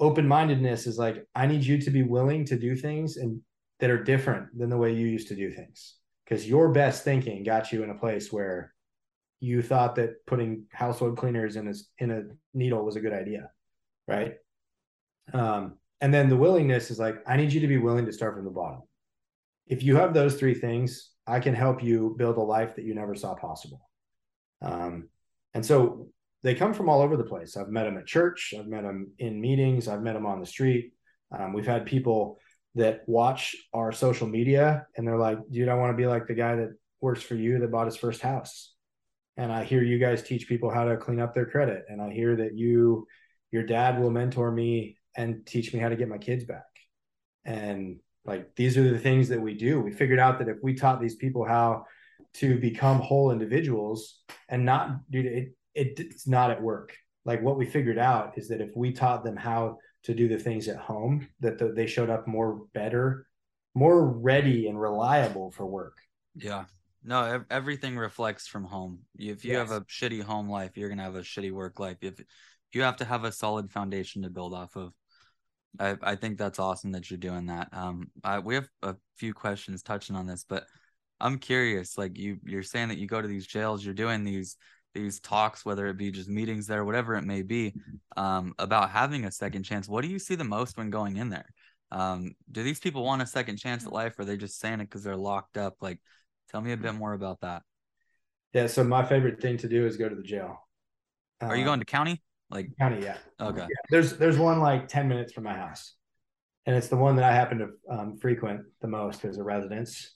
open-mindedness is like i need you to be willing to do things and that are different than the way you used to do things because your best thinking got you in a place where you thought that putting household cleaners in a in a needle was a good idea right um and then the willingness is like i need you to be willing to start from the bottom if you have those three things i can help you build a life that you never saw possible um and so they come from all over the place. I've met them at church. I've met them in meetings. I've met them on the street. Um, we've had people that watch our social media and they're like, dude, I want to be like the guy that works for you that bought his first house. And I hear you guys teach people how to clean up their credit. And I hear that you, your dad will mentor me and teach me how to get my kids back. And like, these are the things that we do. We figured out that if we taught these people how to become whole individuals and not, dude, it, it, it's not at work. Like what we figured out is that if we taught them how to do the things at home, that the, they showed up more better, more ready and reliable for work. Yeah. No, everything reflects from home. If you have a shitty home life, you're gonna have a shitty work life. If you have to have a solid foundation to build off of. I, I think that's awesome that you're doing that. Um, I, we have a few questions touching on this, but I'm curious. Like you, you're saying that you go to these jails, you're doing these these talks, whether it be just meetings there, whatever it may be, um, about having a second chance. What do you see the most when going in there? Um, do these people want a second chance at life, or are they just saying it because they're locked up? Like, tell me a bit more about that. Yeah. So my favorite thing to do is go to the jail. Are you Uh, going to county? Like, county? Yeah. okay, Yeah. There's there's one like ten minutes from my house, and it's the one that I happen to um, frequent the most as a residence.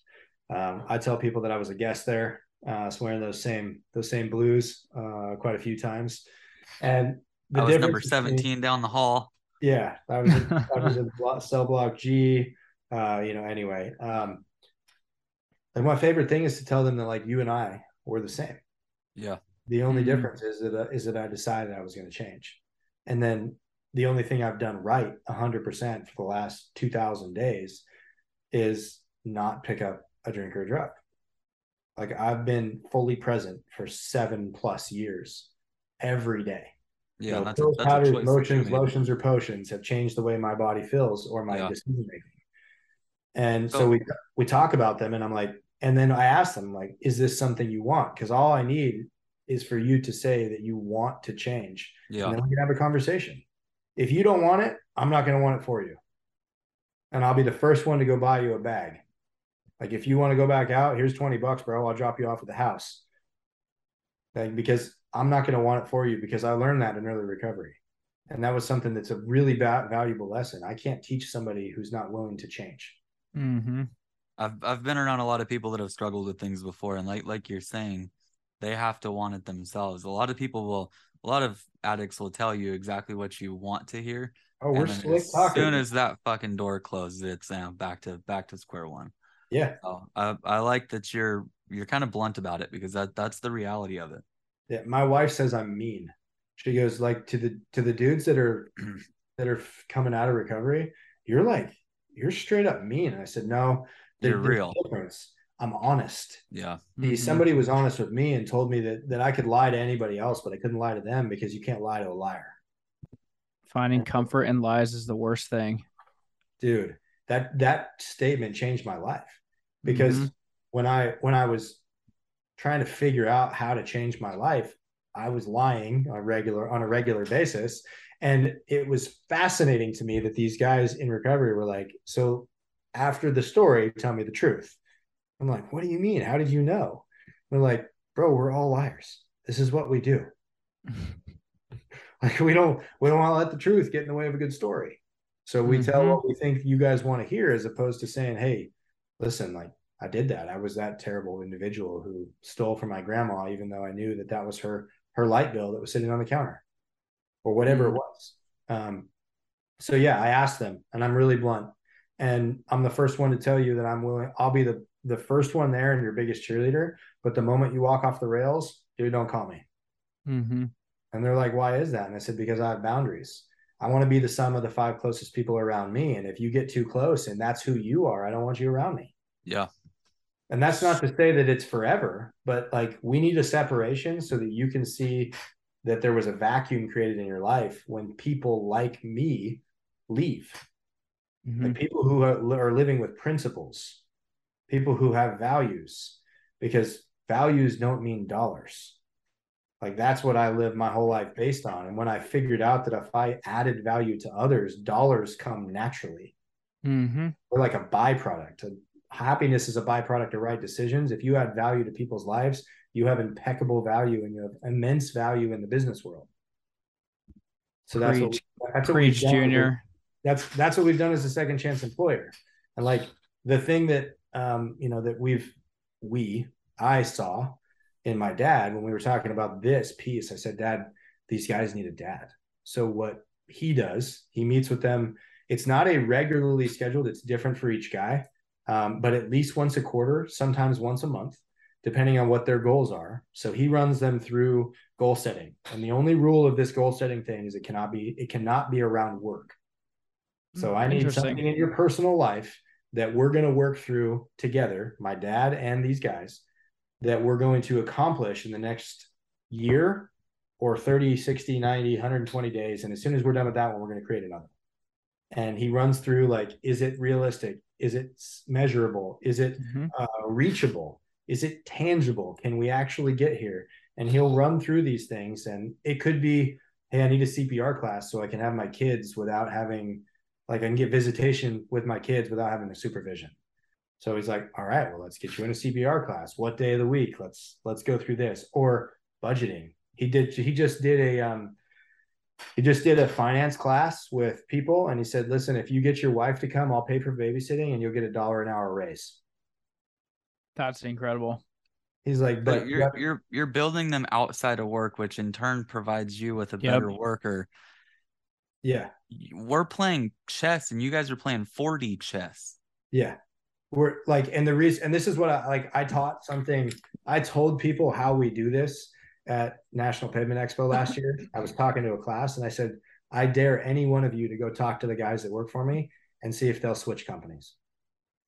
Um, I tell people that I was a guest there, uh, swearing those same those same blues uh, quite a few times, and the I was number difference between- seventeen down the hall. Yeah, I was in, I was (laughs) in cell block G. Uh, you know, anyway. Um, and my favorite thing is to tell them that like you and I were the same. Yeah, The only Mhm. difference is that uh, is that I decided I was going to change, and then the only thing I've done right 100% for the last 2000 days is not pick up a drink or a drug. Like I've been fully present for seven plus years every day. Yeah, you that's, pills, that's powders, choice motions, lotions, or potions have changed the way my body feels or my Yeah. decision making. And so, So- we we talk about them, and I'm like, and then I ask them like, is this something you want? Because all I need is for you to say that you want to change, Yeah, and then we can have a conversation. If you don't want it, I'm not going to want it for you, and I'll be the first one to go buy you a bag. Like if you want to go back out, here's 20 bucks, bro. I'll drop you off at the house. Like because I'm not going to want it for you because I learned that in early recovery. And that was something that's a really bad, valuable lesson. I can't teach somebody who's not willing to change. Mm-hmm. I've I've been around a lot of people that have struggled with things before, and like like you're saying, they have to want it themselves. A lot of people will, a lot of addicts will tell you exactly what you want to hear. Oh, we're slick as talking. soon as that fucking door closes, it's uh, back to back to square one. yeah. So I I like that you're you're kind of blunt about it because that that's the reality of it. Yeah. My wife says I'm mean. She goes like to the to the dudes that are (clears throat) that are coming out of recovery, you're like, you're straight up mean. And I said, no, there- You're there's a real. difference. I'm honest. Yeah, See, Mhm. somebody was honest with me and told me that that I could lie to anybody else, but I couldn't lie to them because you can't lie to a liar. Finding comfort in lies is the worst thing. Dude, that that statement changed my life because Mhm. when I when I was trying to figure out how to change my life, I was lying on a regular on a regular basis. And it was fascinating to me that these guys in recovery were like, so after the story, tell me the truth. I'm like, what do you mean? How did you know? They're like, bro, we're all liars. This is what we do. (laughs) Like we don't we don't want to let the truth get in the way of a good story. So we tell Mhm. what we think you guys want to hear as opposed to saying, hey, listen, like I did that. I was that terrible individual who stole from my grandma, even though I knew that that was her her light bill that was sitting on the counter, or whatever it was. Um, so yeah, I asked them, and I'm really blunt, and I'm the first one to tell you that I'm willing. I'll be the the first one there and your biggest cheerleader. But the moment you walk off the rails, dude, don't call me. Mm-hmm. And they're like, why is that? And I said, because I have boundaries. I want to be the sum of the five closest people around me. And if you get too close and that's who you are, I don't want you around me. yeah, And that's not to say that it's forever, but like we need a separation so that you can see that there was a vacuum created in your life when people like me leave. Mm-hmm. Like people who are, are living with principles, people who have values, because values don't mean dollars. Like that's what I live my whole life based on. And when I figured out that if I added value to others, dollars come naturally. Mm-hmm. We're like a byproduct. Happiness is a byproduct of right decisions. If you add value to people's lives, you have impeccable value and you have immense value in the business world. So that's what, Preach. that's what we've Preach, done Junior. that's that's what we've done as a second chance employer and like the thing that um you know that we've we i saw in my dad when we were talking about this piece i said dad these guys need a dad so what he does he meets with them it's not a regularly scheduled it's different for each guy um, but at least once a quarter sometimes once a month depending on what their goals are so he runs them through goal setting and the only rule of this goal setting thing is it cannot be it cannot be around work so I need something in your personal life that we're going to work through together, my dad and these guys, that we're going to accomplish in the next year or 30, 60, 90, 120 days. And as soon as we're done with that one, we're going to create another. And he runs through like, is it realistic? Is it measurable? Is it Mhm. uh, reachable? Is it tangible? Can we actually get here? And he'll run through these things. And it could be, hey, I need a CPR class so I can have my kids without having, like, I can get visitation with my kids without having a supervision. So he's like, all right, well, let's get you in a CPR class. What day of the week? Let's let's go through this or budgeting. He did. He just did a um, he just did a finance class with people, and he said, listen, if you get your wife to come, I'll pay for babysitting, and you'll get a dollar an hour raise. That's incredible. He's like, but but you're you're you're building them outside of work, which in turn provides you with a Yep. better worker. yeah, We're playing chess, and you guys are playing 4D chess. Yeah. We're like, and the reason, and this is what I like, I taught something, I told people how we do this at National Pavement Expo last year. (laughs) I was talking to a class and I said, I dare any one of you to go talk to the guys that work for me and see if they'll switch companies.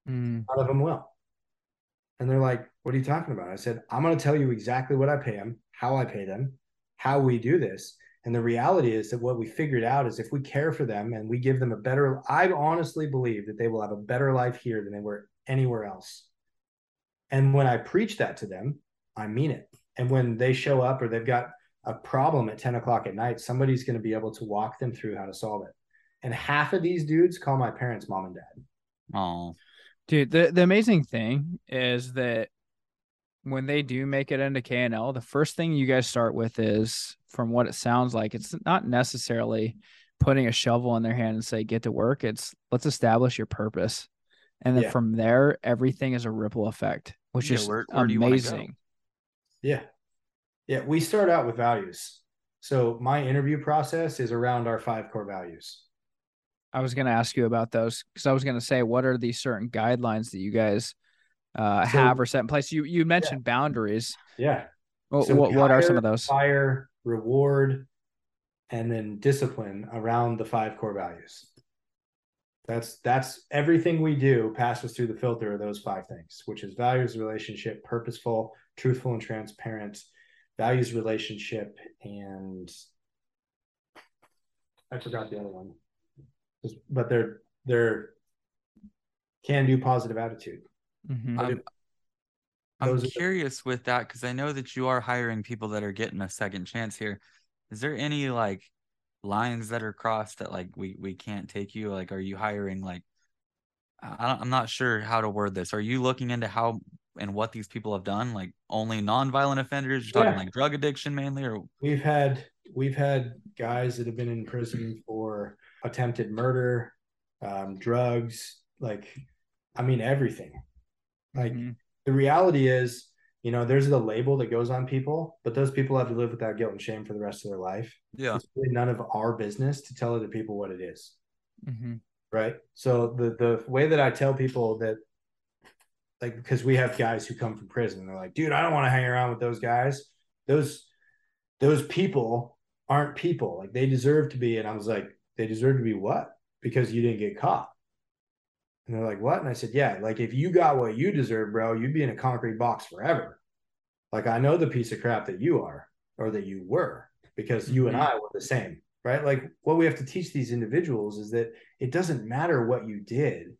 Mm, None of them will. And they're like, What are you talking about? I said, I'm going to tell you exactly what I pay them, how I pay them, how we do this. And the reality is that what we figured out is if we care for them and we give them a better, I honestly believe that they will have a better life here than they were anywhere else. And when I preach that to them, I mean it. And when they show up or they've got a problem at 10 o'clock at night, somebody's going to be able to walk them through how to solve it. And half of these dudes call my parents mom and dad. Oh, dude, the, the amazing thing is that when they do make it into KNL, the first thing you guys start with is, from what it sounds like, it's not necessarily putting a shovel in their hand and say, get to work. It's let's establish your purpose. And then Yeah. from there, everything is a ripple effect, which Yeah, is where- where do you wanna go? amazing. Yeah. Yeah. We start out with values. So my interview process is around our five core values. I was going to ask you about those because I was going to say, what are these certain guidelines that you guys uh, So- have or set in place? You you mentioned boundaries. Yeah. What, So what, what are some of those? Fire, reward, and then discipline around the five core values. That's that's everything we do passes through the filter of those five things, which is values, relationship, purposeful, truthful, and transparent. Values, relationship, and I forgot the other one. But they're they're can do positive attitude. Mhm. I'm, I'm are the- curious with that because I know that you are hiring people that are getting a second chance here. Is there any like lines that are crossed that like we we can't take you? Like, are you hiring like? I don't, I'm not sure how to word this. Are you looking into how and what these people have done? Like only nonviolent offenders? You're talking Yeah. like drug addiction mainly, or We've had we've had guys that have been in prison for attempted murder, um, drugs, like I mean everything. Like Mhm. the reality is, you know, there's the label that goes on people, but those people have to live with that guilt and shame for the rest of their life. yeah, It's really none of our business to tell other people what it is. Mhm. Right. So the the way that I tell people that like because we have guys who come from prison they're like, dude, I don't want to hang around with those guys. Those those people aren't people. Like they deserve to be. And I was like, they deserve to be what? Because you didn't get caught. And they're like, what? And I said, yeah, like if you got what you deserve, bro, you'd be in a concrete box forever. Like I know the piece of crap that you are or that you were because you and Mhm. I were the same, right? Like what we have to teach these individuals is that it doesn't matter what you did.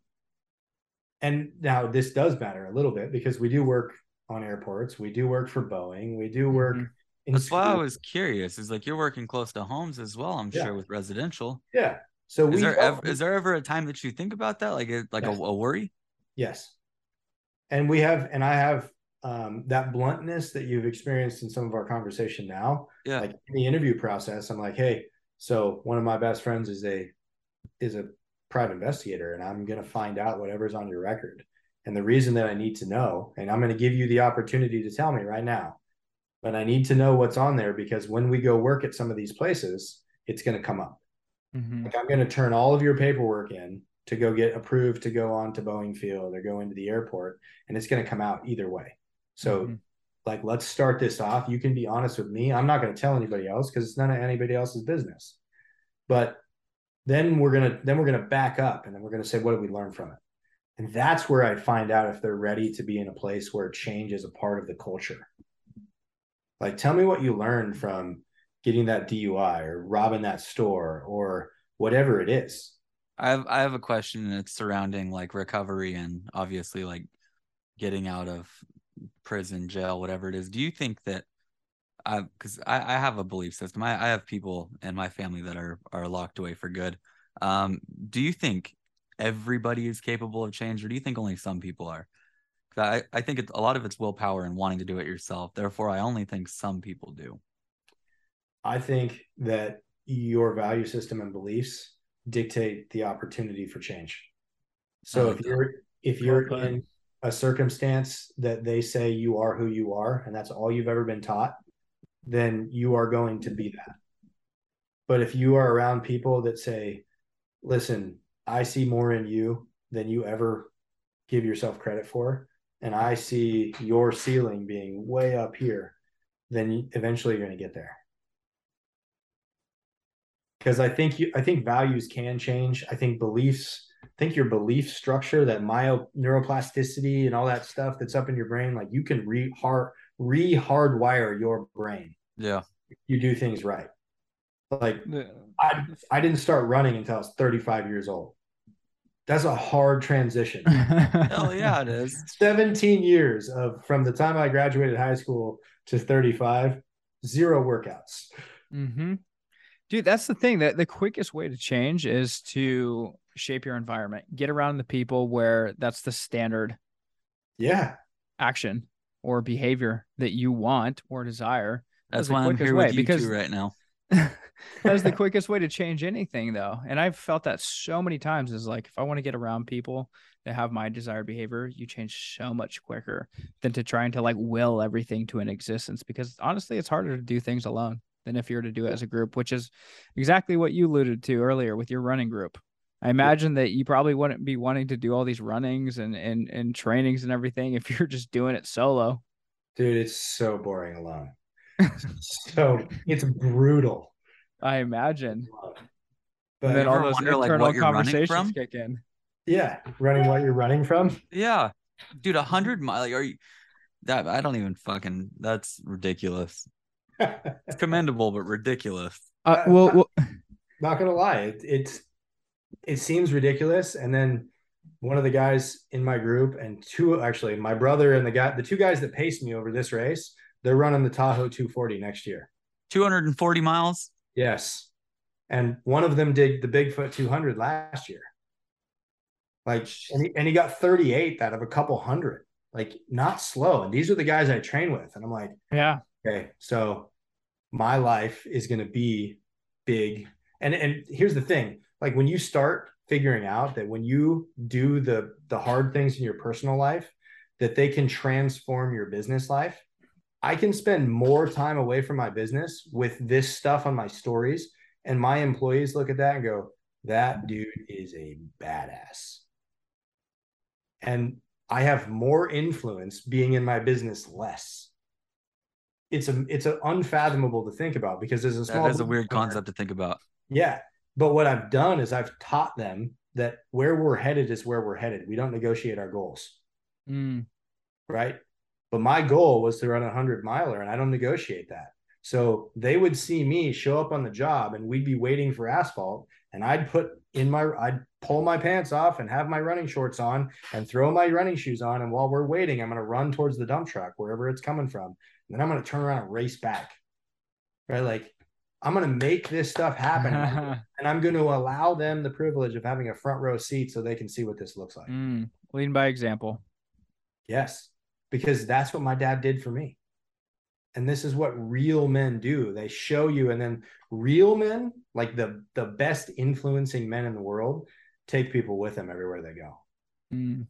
And now this does matter a little bit because we do work on airports, we do work for Boeing, we do work Mhm. That's why I was curious. Is like you're working close to homes as well. I'm Yeah. sure with residential. yeah. So Is we there ever is there ever a time that you think about that, like a, like Yes. a, a worry? Yes. And we have, and I have um, that bluntness that you've experienced in some of our conversation now. Yeah. Like in the interview process, I'm like, hey, so one of my best friends is a is a private investigator, and I'm gonna find out whatever's on your record. And the reason that I need to know, and I'm gonna give you the opportunity to tell me right now, but I need to know what's on there because when we go work at some of these places, it's gonna come up. Mhm. Like I'm going to turn all of your paperwork in to go get approved to go on to Boeing Field or go into the airport, and it's going to come out either way. So, Mhm. like, let's start this off. You can be honest with me. I'm not going to tell anybody else because it's none of anybody else's business. But then we're gonna then we're gonna back up and then we're gonna say, what did we learn from it? And that's where I find out if they're ready to be in a place where change is a part of the culture. Like, tell me what you learned from getting that DUI or robbing that store or whatever it is. I have I have a question that's surrounding like recovery and obviously like getting out of prison, jail, whatever it is. Do you think that I because I, I have a belief system. I, I have people in my family that are are locked away for good. Um, do you think everybody is capable of change, or do you think only some people are? I, I think it's a lot of it's willpower and wanting to do it yourself. Therefore, I only think some people do. I think that your value system and beliefs dictate the opportunity for change. So like if that. you're if you're Well in a circumstance that they say you are who you are and that's all you've ever been taught, then you are going to be that. But if you are around people that say, "Listen, I see more in you than you ever give yourself credit for, and I see your ceiling being way up here," then eventually you're going to get there. because I think you I think values can change. I think beliefs, I think your belief structure, that myo neuroplasticity and all that stuff that's up in your brain, like you can re hard re hardwire your brain. Yeah. You do things right. Like The- I I didn't start running until I was 35 years old. That's a hard transition. (laughs) Hell yeah, it is. 17 years of from the time I graduated high school to 35, zero workouts. Mm-hmm. Dude, that's the thing that the quickest way to change is to shape your environment. Get around the people where that's the standard Yeah. action or behavior that you want or desire. That's the why I'm quickest here way, you because- two right now. (laughs) That's the (laughs) quickest way to change anything though. And I've felt that so many times is like if I want to get around people that have my desired behavior, you change so much quicker than to trying to like will everything to an existence because honestly it's harder to do things alone than if you're to do it as a group, which is exactly what you alluded to earlier with your running group. I imagine that you probably wouldn't be wanting to do all these runnings and and and trainings and everything if (laughs) you're just doing it solo. Dude, it's so boring alone. So it's brutal. I imagine. But and then all those wonder, like, internal what you're conversations kick in. yeah, running what you're running from. Yeah. Dude, a hundred mile like are you that I don't even fucking that's ridiculous. It's commendable, but ridiculous. Uh, well, well, (laughs) Not gonna lie, it, it's it seems ridiculous. And then one of the guys in my group and two actually my brother and the guy the two guys that paced me over this race, they're running the Tahoe 240 next year. 240 miles. Yes. And one of them did the Bigfoot 200 last year. Like, and he, and he got 38th out of a couple hundred, like not slow. And these are the guys I train with. And I'm like, yeah, okay, so my life is going to be big. And, and here's the thing, like when you start figuring out that when you do the, the hard things in your personal life, that they can transform your business life. I can spend more time away from my business with this stuff on my stories. And my employees look at that and go, that dude is a badass. And I have more influence being in my business less. It's a it's a unfathomable to think about because there's a small That is a weird owner- concept to think about. yeah. But what I've done is I've taught them that where we're headed is where we're headed. We don't negotiate our goals Mm, right? But my goal was to run a hundred miler, and I don't negotiate that. So they would see me show up on the job, and we'd be waiting for asphalt, and I'd put in my, I'd pull my pants off and have my running shorts on and throw my running shoes on, and while we're waiting, I'm going to run towards the dump truck wherever it's coming from, and then I'm going to turn around and race back, right? Like I'm going to make this stuff happen, (laughs) and I'm going to allow them the privilege of having a front row seat so they can see what this looks like. mm, by example. Yes, because that's what my dad did for me. And this is what real men do. They show you, and then real men, like the the best influencing men in the world, take people with them everywhere they go. Mm,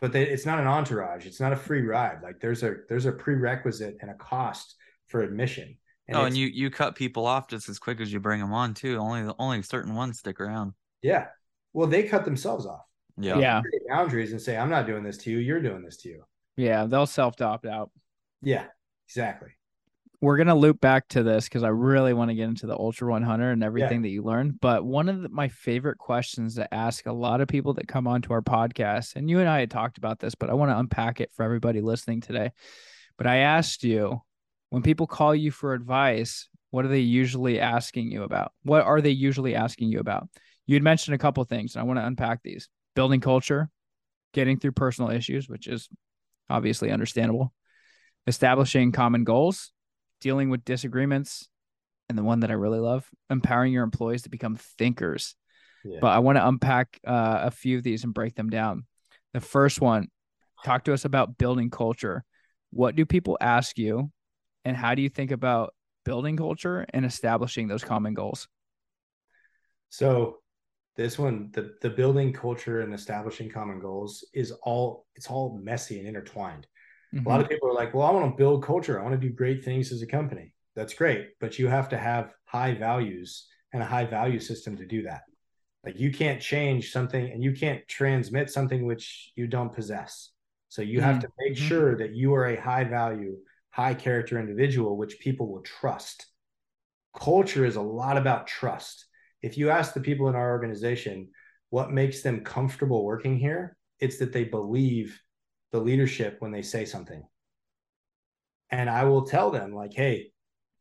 But they, it's not an entourage. It's not a free ride. Like there's a there's a prerequisite and a cost for admission. oh, and it's- you you cut people off just as quick as you bring them on too. Only only certain ones stick around. yeah. Well, they cut themselves off. Yeah. yeah, boundaries and say, "I'm not doing this to you. You're doing this to you." Yeah, they'll self opt out. Yeah, exactly. We're gonna loop back to this because I really want to get into the Ultra 100 and everything that you learned. But one of the, my favorite questions to ask a lot of people that come onto our podcast, and you and I had talked about this, but I want to unpack it for everybody listening today. But I asked you when people call you for advice, what are they usually asking you about? What are they usually asking you about? You had mentioned a couple things, and I want to unpack these: building culture, getting through personal issues, which is obviously understandable, establishing common goals, dealing with disagreements, and the one that I really love, empowering your employees to become thinkers. Yeah. But I want to unpack uh, a few of these and break them down. The first one, talk to us about building culture. What do people ask you, and how do you think about building culture and establishing those common goals? So this one, the the building culture and establishing common goals is all it's all messy and intertwined. A lot of people are like, well, I want to build culture. I want to do great things as a company. That's great, but you have to have high values and a high value system to do that. Like you can't change something and you can't transmit something which you don't possess. So you have to make Mhm. sure that you are a high value, high character individual which people will trust. Culture is a lot about trust. If you ask the people in our organization what makes them comfortable working here, it's that they believe the leadership when they say something. And I will tell them, like, hey,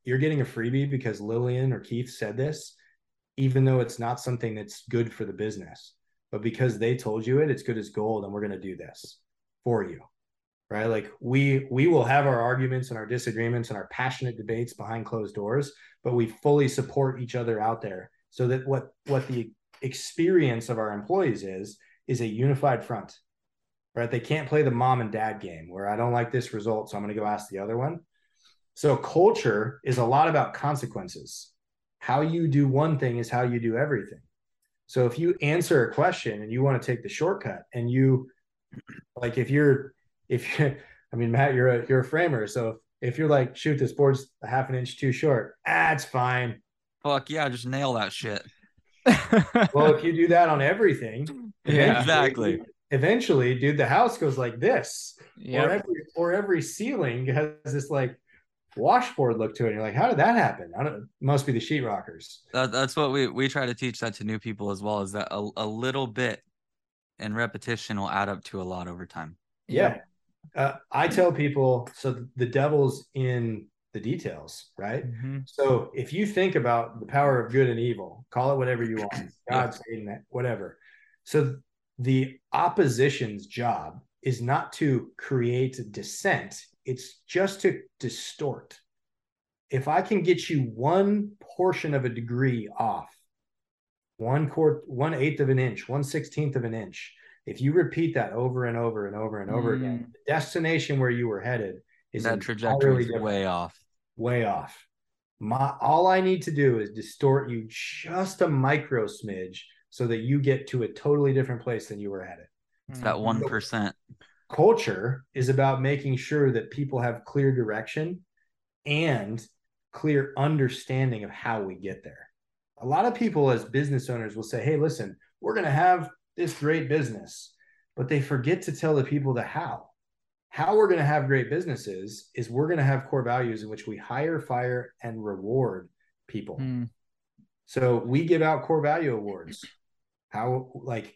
you're getting a freebie because Lillian or Keith said this, even though it's not something that's good for the business. But because they told you it, it's good as gold, and we're going to do this for you. Right. Like we we will have our arguments and our disagreements and our passionate debates behind closed doors, but we fully support each other out there so that what what the experience of our employees is is a unified front right? They can't play the mom and dad game where i don't like this result so i'm going to go ask the other one. So culture is a lot about consequences. How you do one thing is how you do everything. So if you answer a question and you want to take the shortcut and you like if you're if you (laughs) i mean matt you're a you're a framer. So if you're like shoot this board's a half an inch too short ah fine Fuck yeah, just nail that shit. well, if you do that on everything, (laughs) Yeah. Exactly. Eventually, dude, the house goes like this, or yeah. every or every ceiling has this like washboard look to it. And you're like, how did that happen? I don't. It must be the sheetrockers. That, that's what we we try to teach that to new people as well. Is that a, a little bit and repetition will add up to a lot over time. Yeah. Uh, I tell people so the devil's in the details, right? Mhm. So if you think about the power of good and evil, call it whatever you want, (laughs) God, Satan, whatever. So the opposition's job is not to create dissent, it's just to distort. If I can get you one portion of a degree off, one quart, one eighth of an inch, one sixteenth of an inch, if you repeat that over and over and over and over again, the destination where you were headed is that trajectory way off. Way off. My all I need to do is distort you just a micro smidge so that you get to a totally different place than you were headed. It's that Mhm. one percent. Culture is about making sure that people have clear direction and clear understanding of how we get there. A lot of people as business owners will say, "Hey, listen, we're going to have this great business." But they forget to tell the people the how. How we're going to have great businesses is we're going to have core values in which we hire, fire, and reward people. Mm. So we give out core value awards. How like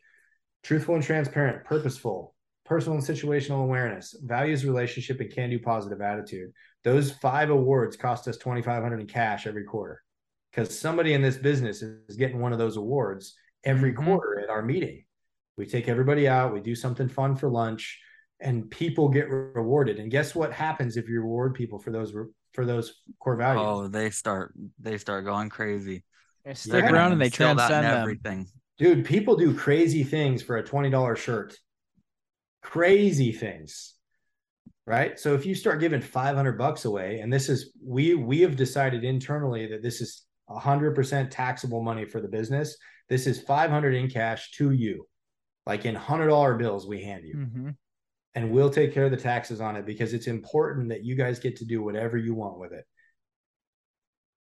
truthful and transparent, purposeful, personal and situational awareness, values, relationship, and can do positive attitude. Those five awards cost us twenty five hundred in cash every quarter because somebody in this business is getting one of those awards every Mhm. quarter at our meeting. We take everybody out, we do something fun for lunch, and people get rewarded. And guess what happens if you reward people for those for those core values? Oh, they start they start going crazy. They stick gonna around and they instill that in transcend everything. Dude, people do crazy things for a $20 shirt. Crazy things. Right? So if you start giving 500 bucks away and this is we we have decided internally that this is 100% taxable money for the business. This is 500 in cash to you. Like in $100 bills we hand you. Mhm. And we'll take care of the taxes on it because it's important that you guys get to do whatever you want with it.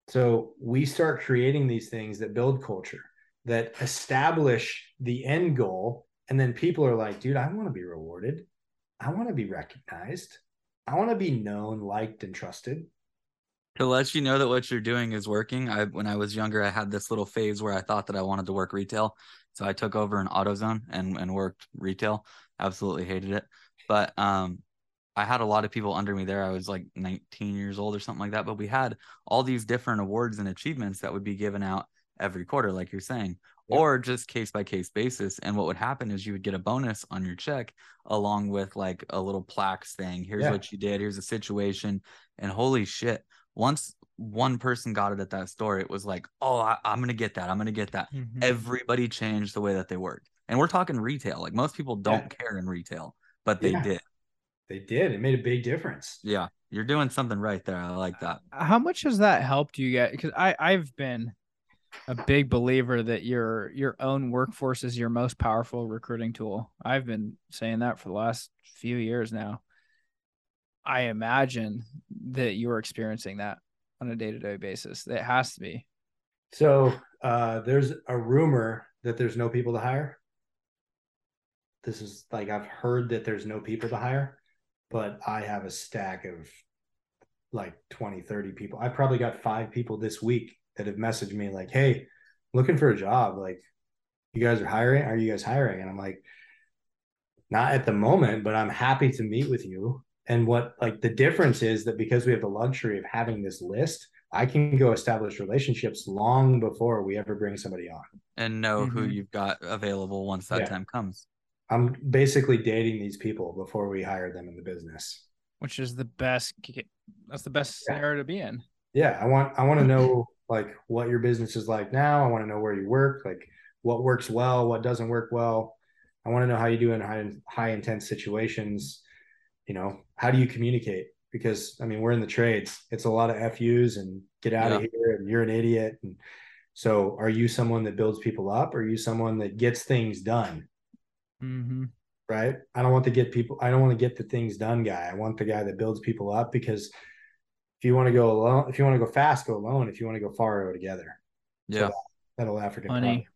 So we start creating these things that build culture, that establish the end goal. And then people are like, dude, I want to be rewarded. I want to be recognized. I want to be known, liked, and trusted. To let you know that what you're doing is working. I when I was younger, I had this little phase where I thought that I wanted to work retail. So I took over an AutoZone and, and worked retail. Absolutely hated it. But um I had a lot of people under me there. I was like 19 years old or something like that. But we had all these different awards and achievements that would be given out every quarter, like you're saying, Yep. or just case by case basis. And what would happen is you would get a bonus on your check along with like a little plaque saying, here's Yeah. what you did, here's a situation. And holy shit, once one person got it at that store, it was like, oh, I, I'm going to get that. I'm going to get that. Mhm. Everybody changed the way that they worked. And we're talking retail. Like most people don't care in retail, but they Yeah. did. They did. It made a big difference. Yeah. You're doing something right there. I like that. How much has that helped you get? Because I I've been a big believer that your your own workforce is your most powerful recruiting tool. I've been saying that for the last few years now. I imagine that you're experiencing that on a day to day basis. It has to be. So uh, there's a rumor that there's no people to hire. This is like I've heard that there's no people to hire, but I have a stack of like 20, 30 people. I probably got five people this week that have messaged me like, hey, looking for a job. Like, you guys are hiring? Are you guys hiring? And I'm like, not at the moment, but I'm happy to meet with you. And what like the difference is that because we have the luxury of having this list, I can go establish relationships long before we ever bring somebody on. And know who Mhm. you've got available once that Yeah. time comes. I'm basically dating these people before we hire them in the business. which is the best. That's the best Yeah. scenario to be in. Yeah, I want I want to (laughs) know like what your business is like now. I want to know where you work, like what works well, what doesn't work well. I want to know how you do in high high intense situations. You know, how do you communicate? Because I mean, we're in the trades. It's a lot of FUs and get out of here and you're an idiot. And so are you someone that builds people up or are you someone that gets things done? Mm-hmm. right? I don't want to get people, I don't want to get the things done guy. I want the guy that builds people up because if you want to go alone, if you want to go fast, go alone. If you want to go far, go together. So Yeah. that, that'll African. Funny.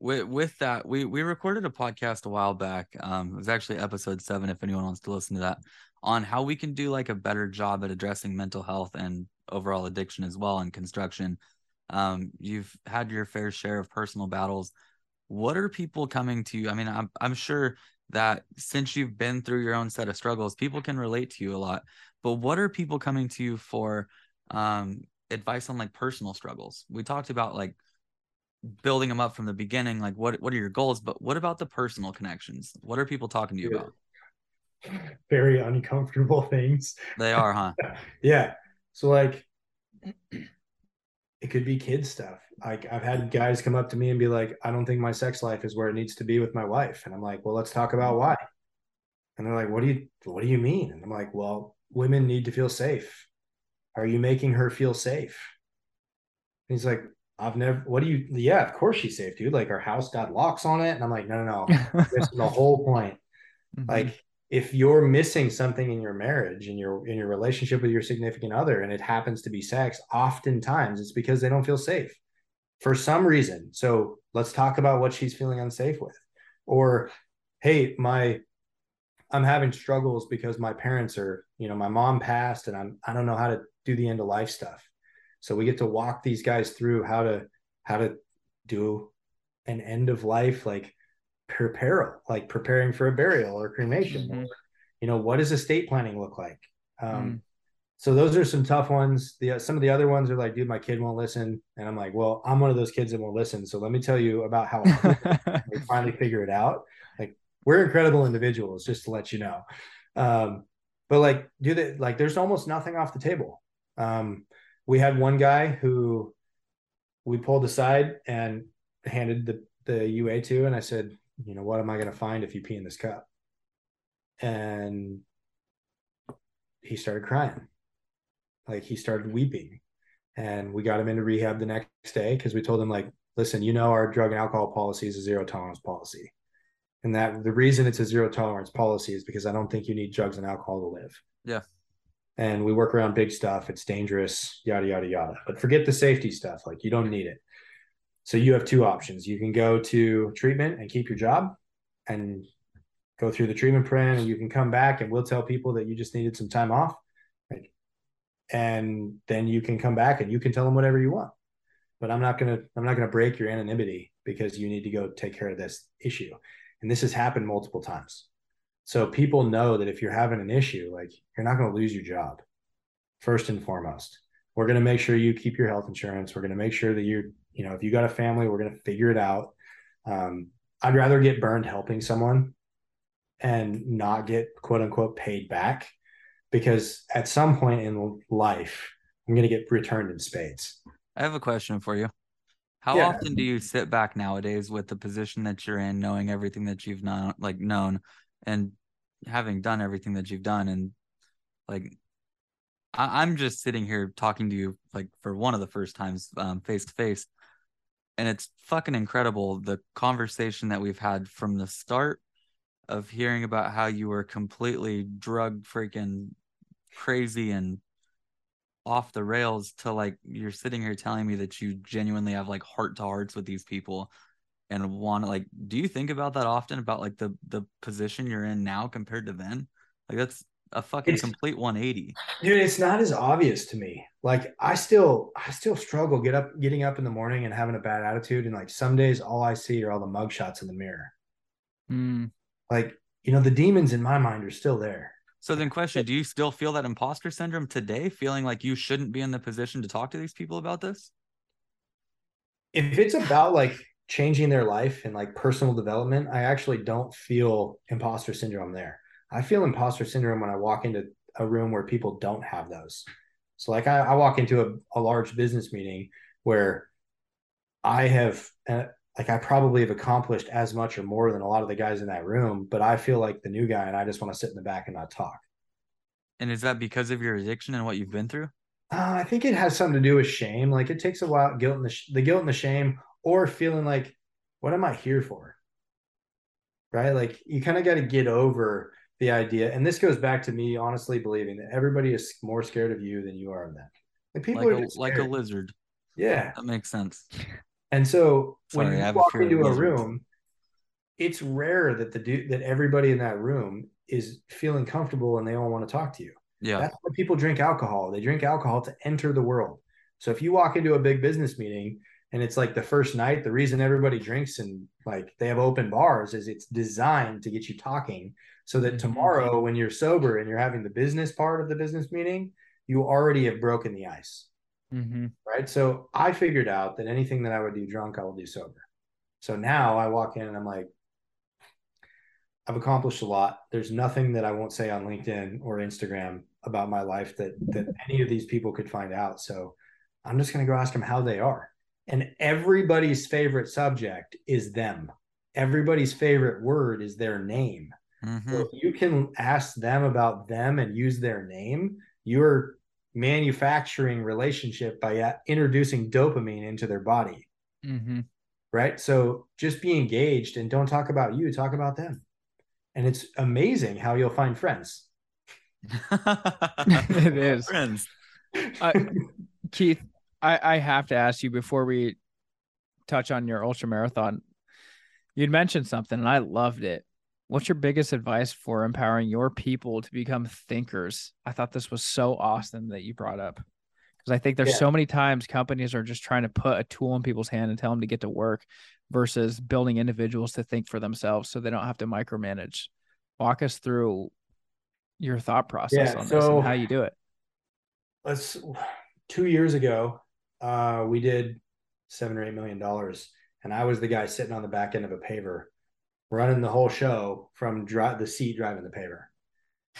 with with that we we recorded a podcast a while back um it was actually episode seven if anyone wants to listen to that on how we can do like a better job at addressing mental health and overall addiction as well in construction um you've had your fair share of personal battles what are people coming to you i mean i'm, I'm sure that since you've been through your own set of struggles people can relate to you a lot but what are people coming to you for um advice on like personal struggles we talked about like building them up from the beginning like what what are your goals but what about the personal connections what are people talking to you about Very uncomfortable (laughs) things. they are huh (laughs) Yeah. So like (clears throat) it could be kid stuff. Like I've had guys come up to me and be like, I don't think my sex life is where it needs to be with my wife. And I'm like, well, let's talk about why. And they're like, what do you what do you mean? And I'm like, well, women need to feel safe. Are you making her feel safe? And he's like, I've never what do you yeah, of course she's safe, dude. Like our house got locks on it. And I'm like, no, no, no. (laughs) This is the whole point Mm-hmm. like if you're missing something in your marriage in your in your relationship with your significant other and it happens to be sex oftentimes it's because they don't feel safe for some reason. So let's talk about what she's feeling unsafe with. Or hey my i'm having struggles because my parents are you know my mom passed and i'm i don't know how to do the end of life stuff. So we get to walk these guys through how to how to do an end of life like prepare like preparing for a burial or cremation. Mhm. you know what does estate planning look like? Um Mm. So those are some tough ones. The some of the other ones are like dude my kid won't listen. And i'm like well i'm one of those kids that won't listen. So let me tell you about how we (laughs) finally figure it out. Like we're incredible individuals just to let you know. Um but like do that like there's almost nothing off the table. Um we had one guy who we pulled aside and handed the the ua to and i said you know what am i going to find if you pee in this cup? And he started crying like he started weeping. And we got him into rehab the next day because we told him like listen you know our drug and alcohol policy is a zero tolerance policy. And that the reason it's a zero tolerance policy is because i don't think you need drugs and alcohol to live. Yeah. and we work around big stuff. It's dangerous yada yada yada. But forget the safety stuff. Like you don't need it. So you have two options. You can go to treatment and keep your job and go through the treatment plan and you can come back and we'll tell people that you just needed some time off and then you can come back and you can tell them whatever you want. But i'm not going to i'm not going to break your anonymity because you need to go take care of this issue. And this has happened multiple times. So people know that if you're having an issue like you're not going to lose your job first and foremost. We're going to make sure you keep your health insurance. We're going to make sure that you're you know if you got a family we're going to figure it out. Um, i'd rather get burned helping someone and not get quote unquote paid back because at some point in life i'm going to get returned in spades i have a question for you how Yeah. often do you sit back nowadays with the position that you're in knowing everything that you've known like known and having done everything that you've done and like I, i'm just sitting here talking to you like for one of the first times um face to face and it's fucking incredible the conversation that we've had from the start of hearing about how you were completely drug freaking crazy and off the rails to like you're sitting here telling me that you genuinely have like heart to hearts with these people and want to like do you think about that often about like the the position you're in now compared to then like that's a fucking It's- complete 180. dude it's not as obvious to me like i still i still struggle get up getting up in the morning and having a bad attitude and like some days all i see are all the mug shots in the mirror Mm. Like you know the demons in my mind are still there. So then question, do you still feel that imposter syndrome today, feeling like you shouldn't be in the position to talk to these people about this? if it's about like changing their life and like personal development i actually don't feel imposter syndrome there. I feel imposter syndrome when i walk into a room where people don't have those. So like i, I walk into a, a large business meeting where i have uh, like i probably have accomplished as much or more than a lot of the guys in that room but i feel like the new guy and i just want to sit in the back and not talk And is that because of your addiction and what you've been through? Uh, I think it has something to do with shame. Like it takes a while, guilt and the, sh- the guilt and the shame, or feeling like, what am I here for? Right? Like you kind of got to get over the idea. And this goes back to me honestly believing that everybody is more scared of you than you are of them. Like people Like are a, like a lizard. yeah. That makes sense. And so Sorry, when you a walk into a room, it's rare that the dude that everybody in that room is feeling comfortable and they all want to talk to you. Yeah. That's why people drink alcohol. They drink alcohol to enter the world. So if you walk into a big business meeting and it's like the first night, the reason everybody drinks and like they have open bars is it's designed to get you talking so that Mhm. tomorrow when you're sober and you're having the business part of the business meeting, you already have broken the ice. Hmm Right. So I figured out that anything that I would do drunk, I will do sober. So now I walk in and I'm like, I've accomplished a lot. There's nothing that I won't say on LinkedIn or Instagram about my life that that any of these people could find out. So I'm just going to go ask them how they are. And everybody's favorite subject is them. Everybody's favorite word is their name. Mhm. So if you can ask them about them and use their name, you're manufacturing relationship by uh, introducing dopamine into their body, hmm right? So just be engaged and don't talk about you, talk about them. And it's amazing how you'll find friends. (laughs) It (laughs) is. Friends. Uh, Keith, I, I have to ask you before we touch on your ultra marathon. You'd mentioned something and I loved it. What's your biggest advice for empowering your people to become thinkers? I thought this was so awesome that you brought up because I think there's Yeah. so many times companies are just trying to put a tool in people's hand and tell them to get to work versus building individuals to think for themselves so they don't have to micromanage. Walk us through your thought process Yeah, on this and how you do it. Let's two years ago, uh, we did seven or eight million dollars, and I was the guy sitting on the back end of a paver, running the whole show from dri- the seat driving the paver.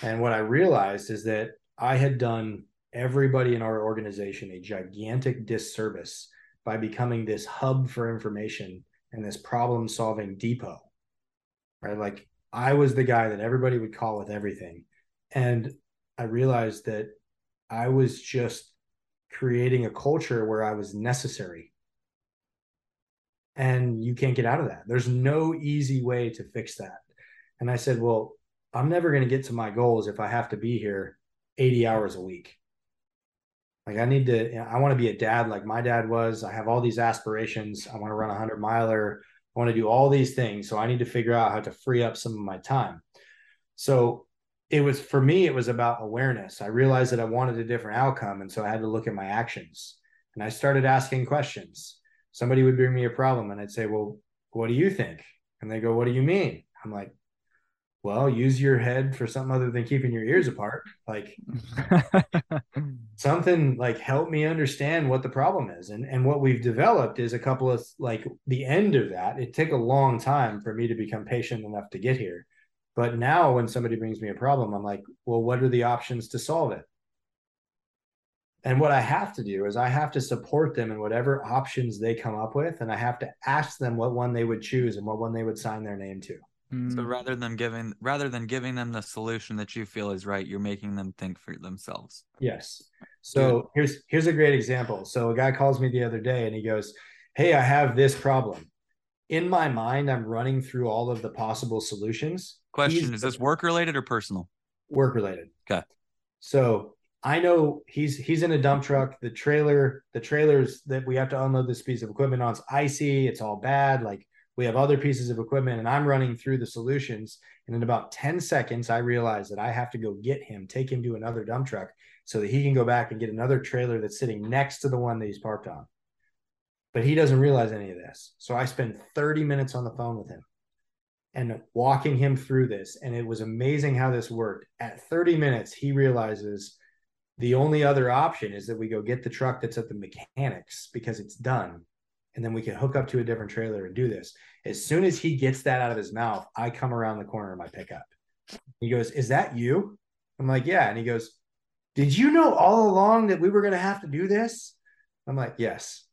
And what I realized is that I had done everybody in our organization a gigantic disservice by becoming this hub for information and this problem solving depot. Right? Like I was the guy that everybody would call with everything. And I realized that I was just creating a culture where I was necessary. And you can't get out of that. There's no easy way to fix that. And I said, well, I'm never going to get to my goals if I have to be here 80 hours a week. Like I need to, I want to be a dad like my dad was. I have all these aspirations. I want to run a hundred miler. I want to do all these things. So I need to figure out how to free up some of my time. So it was for me, it was about awareness. I realized that I wanted a different outcome. And so I had to look at my actions and I started asking questions. Somebody would bring me a problem and I'd say, Well, what do you think? And they go, What do you mean? I'm like, Well, use your head for something other than keeping your ears apart. Like (laughs) something like help me understand what the problem is. And and what we've developed is a couple of like the end of that. It took a long time for me to become patient enough to get here. But now when somebody brings me a problem, I'm like, well, what are the options to solve it? And what I have to do is I have to support them in whatever options they come up with. And I have to ask them what one they would choose and what one they would sign their name to. So Mm, rather than giving rather than giving them the solution that you feel is right, you're making them think for themselves. Yes. So here's here's a great example. So a guy calls me the other day and he goes, Hey, I have this problem. In my mind, I'm running through all of the possible solutions. Question: He's Is this work related or personal? work related? Okay. So I know he's he's in a dump truck. The trailer, the trailers that we have to unload this piece of equipment on is icy. It's all bad. Like We have other pieces of equipment, and I'm running through the solutions. And in about 10 seconds, I realize that I have to go get him, take him to another dump truck so that he can go back and get another trailer that's sitting next to the one that he's parked on. But he doesn't realize any of this. So I spend 30 minutes on the phone with him and walking him through this. And it was amazing how this worked. At 30 minutes, he realizes the only other option is that we go get the truck that's at the mechanics because it's done. And then we can hook up to a different trailer and do this. As soon as he gets that out of his mouth, I come around the corner of my pickup. He goes, Is that you? I'm like, Yeah. And he goes, Did you know all along that we were going to have to do this? I'm like, Yes.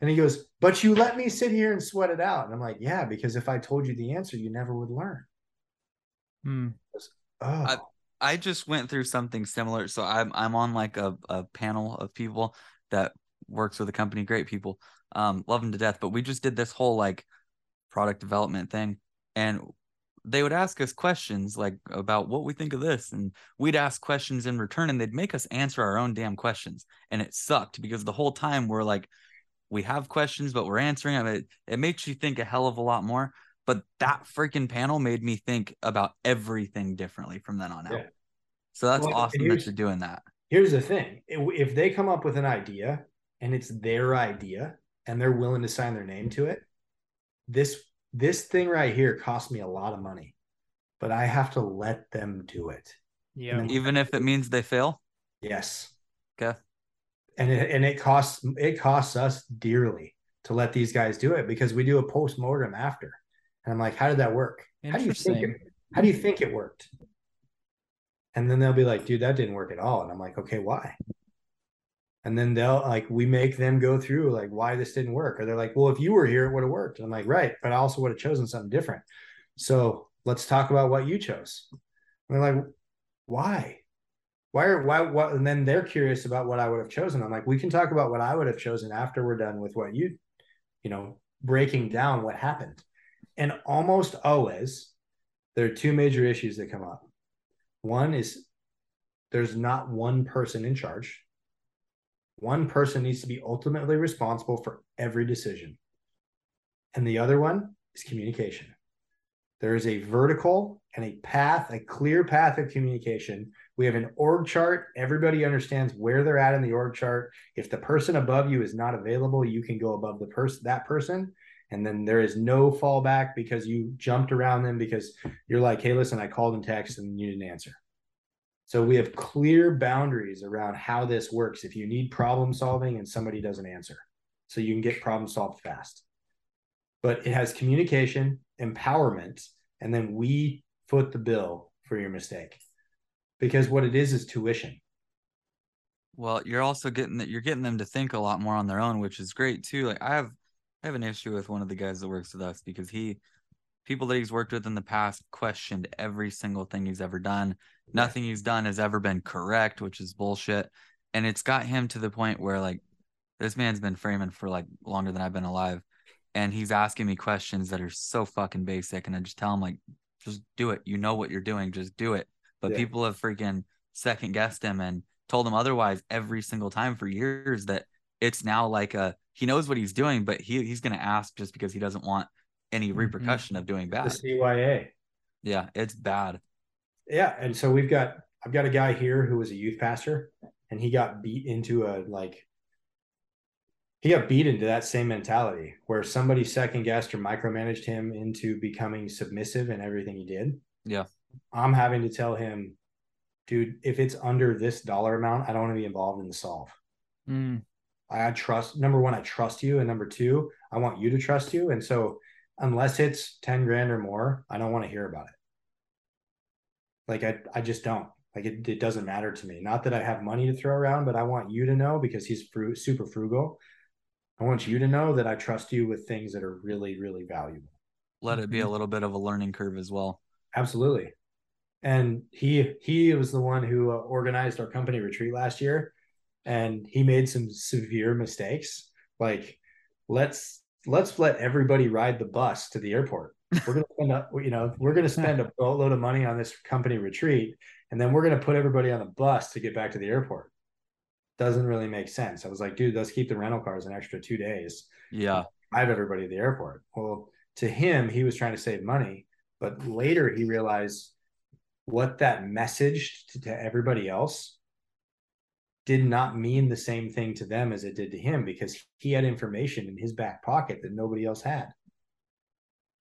And he goes, But you let me sit here and sweat it out. And I'm like, Yeah, because if I told you the answer, you never would learn. Hmm. Oh, I- I just went through something similar. So I'm I'm on like a, a panel of people that works with a company, great people, um, love them to death. But we just did this whole like product development thing, and they would ask us questions like about what we think of this, and we'd ask questions in return, and they'd make us answer our own damn questions, and it sucked because the whole time we're like, we have questions, but we're answering them. It it makes you think a hell of a lot more. But that freaking panel made me think about everything differently from then on out. Yeah. So that's Well, awesome that you're doing that. here's the thing if if they come up with an idea and it's their idea and they're willing to sign their name to it this this thing right here cost me a lot of money but i have to let them do it Yeah. And Even if it means they fail. yes Okay. and it, and it costs it costs us dearly to let these guys do it because we do a post-mortem after and i'm like how did that work how do you think it, how do you think it worked and then they'll be like dude that didn't work at all. And i'm like okay why? And then they'll like we make them go through like why this didn't work. Or they're like well if you were here it would have worked. And i'm like right but i also would have chosen something different. So let's talk about what you chose. And they're like why? Why are why what? And then they're curious about what i would have chosen. I'm like we can talk about what i would have chosen after we're done with what you you know breaking down what happened. And almost always there are two major issues that come up one is there's not one person in charge one person needs to be ultimately responsible for every decision and the other one is communication there is a vertical and a path a clear path of communication we have an org chart. Everybody understands where they're at in the org chart. If the person above you is not available, you can go above the person that person. And then there is no fallback because you jumped around them because you're like, hey, listen, I called and text and you didn't answer. So we have clear boundaries around how this works. If you need problem solving and somebody doesn't answer, so you can get problem solved fast. But it has communication, empowerment, and then we foot the bill for your mistake because what it is is tuition. Well, you're also getting that you're getting them to think a lot more on their own, which is great too. Like I have I have an issue with one of the guys that works with us because he people that he's worked with in the past questioned every single thing he's ever done. Nothing he's done has ever been correct, which is bullshit. And it's got him to the point where like this man's been framing for like longer than I've been alive. And he's asking me questions that are so fucking basic. And I just tell him like, just do it. You know what you're doing. Just do it. But Yeah. people have freaking second guessed him and told him otherwise every single time for years that it's now like a he knows what he's doing, but he he's gonna ask just because he doesn't want any Mhm. repercussion of doing bad. The. CYA. Yeah, it's bad. Yeah. And so we've got, I've got a guy here who was a youth pastor and he got beat into a like, he got beat into that same mentality where somebody second guessed or micromanaged him into becoming submissive in everything he did. Yeah. I'm having to tell him, dude, if it's under this dollar amount, I don't want to be involved in the solve. Mm. I trust number one, I trust you, and number two, I want you to trust you. And so, unless it's ten grand or more, I don't want to hear about it. Like I, I just don't. Like it, it doesn't matter to me. Not that I have money to throw around, but I want you to know because he's fru- super frugal. I want you to know that I trust you with things that are really, really valuable. Let it be a little bit of a learning curve as well. Absolutely. And he he was the one who uh, organized our company retreat last year, and he made some severe mistakes. Like, let's let's let everybody ride the bus to the airport. We're gonna spend a, you know we're gonna spend a boatload of money on this company retreat, and then we're gonna put everybody on the bus to get back to the airport. Doesn't really make sense. I was like, dude, let's keep the rental cars an extra two days Yeah. drive everybody to the airport. Well, to him, he was trying to save money. But later he realized what that messaged to, to everybody else did not mean the same thing to them as it did to him because he had information in his back pocket that nobody else had.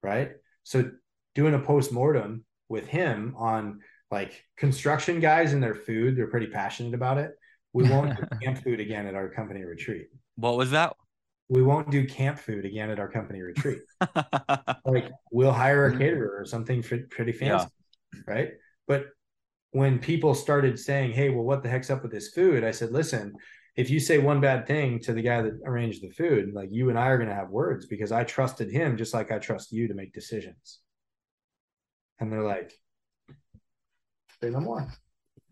Right. So doing a post-mortem with him on like construction guys and their food, they're pretty passionate about it. We (laughs) won't do camp food again at our company retreat. What was that? We won't do camp food again at our company retreat. (laughs) like we'll hire a Mhm. caterer or something pretty fancy, right? But when people started saying, "Hey, well, what the heck's up with this food?" I said, "Listen, if you say one bad thing to the guy that arranged the food, like you and I are going to have words because I trusted him just like I trust you to make decisions." And they're like, "Say no more.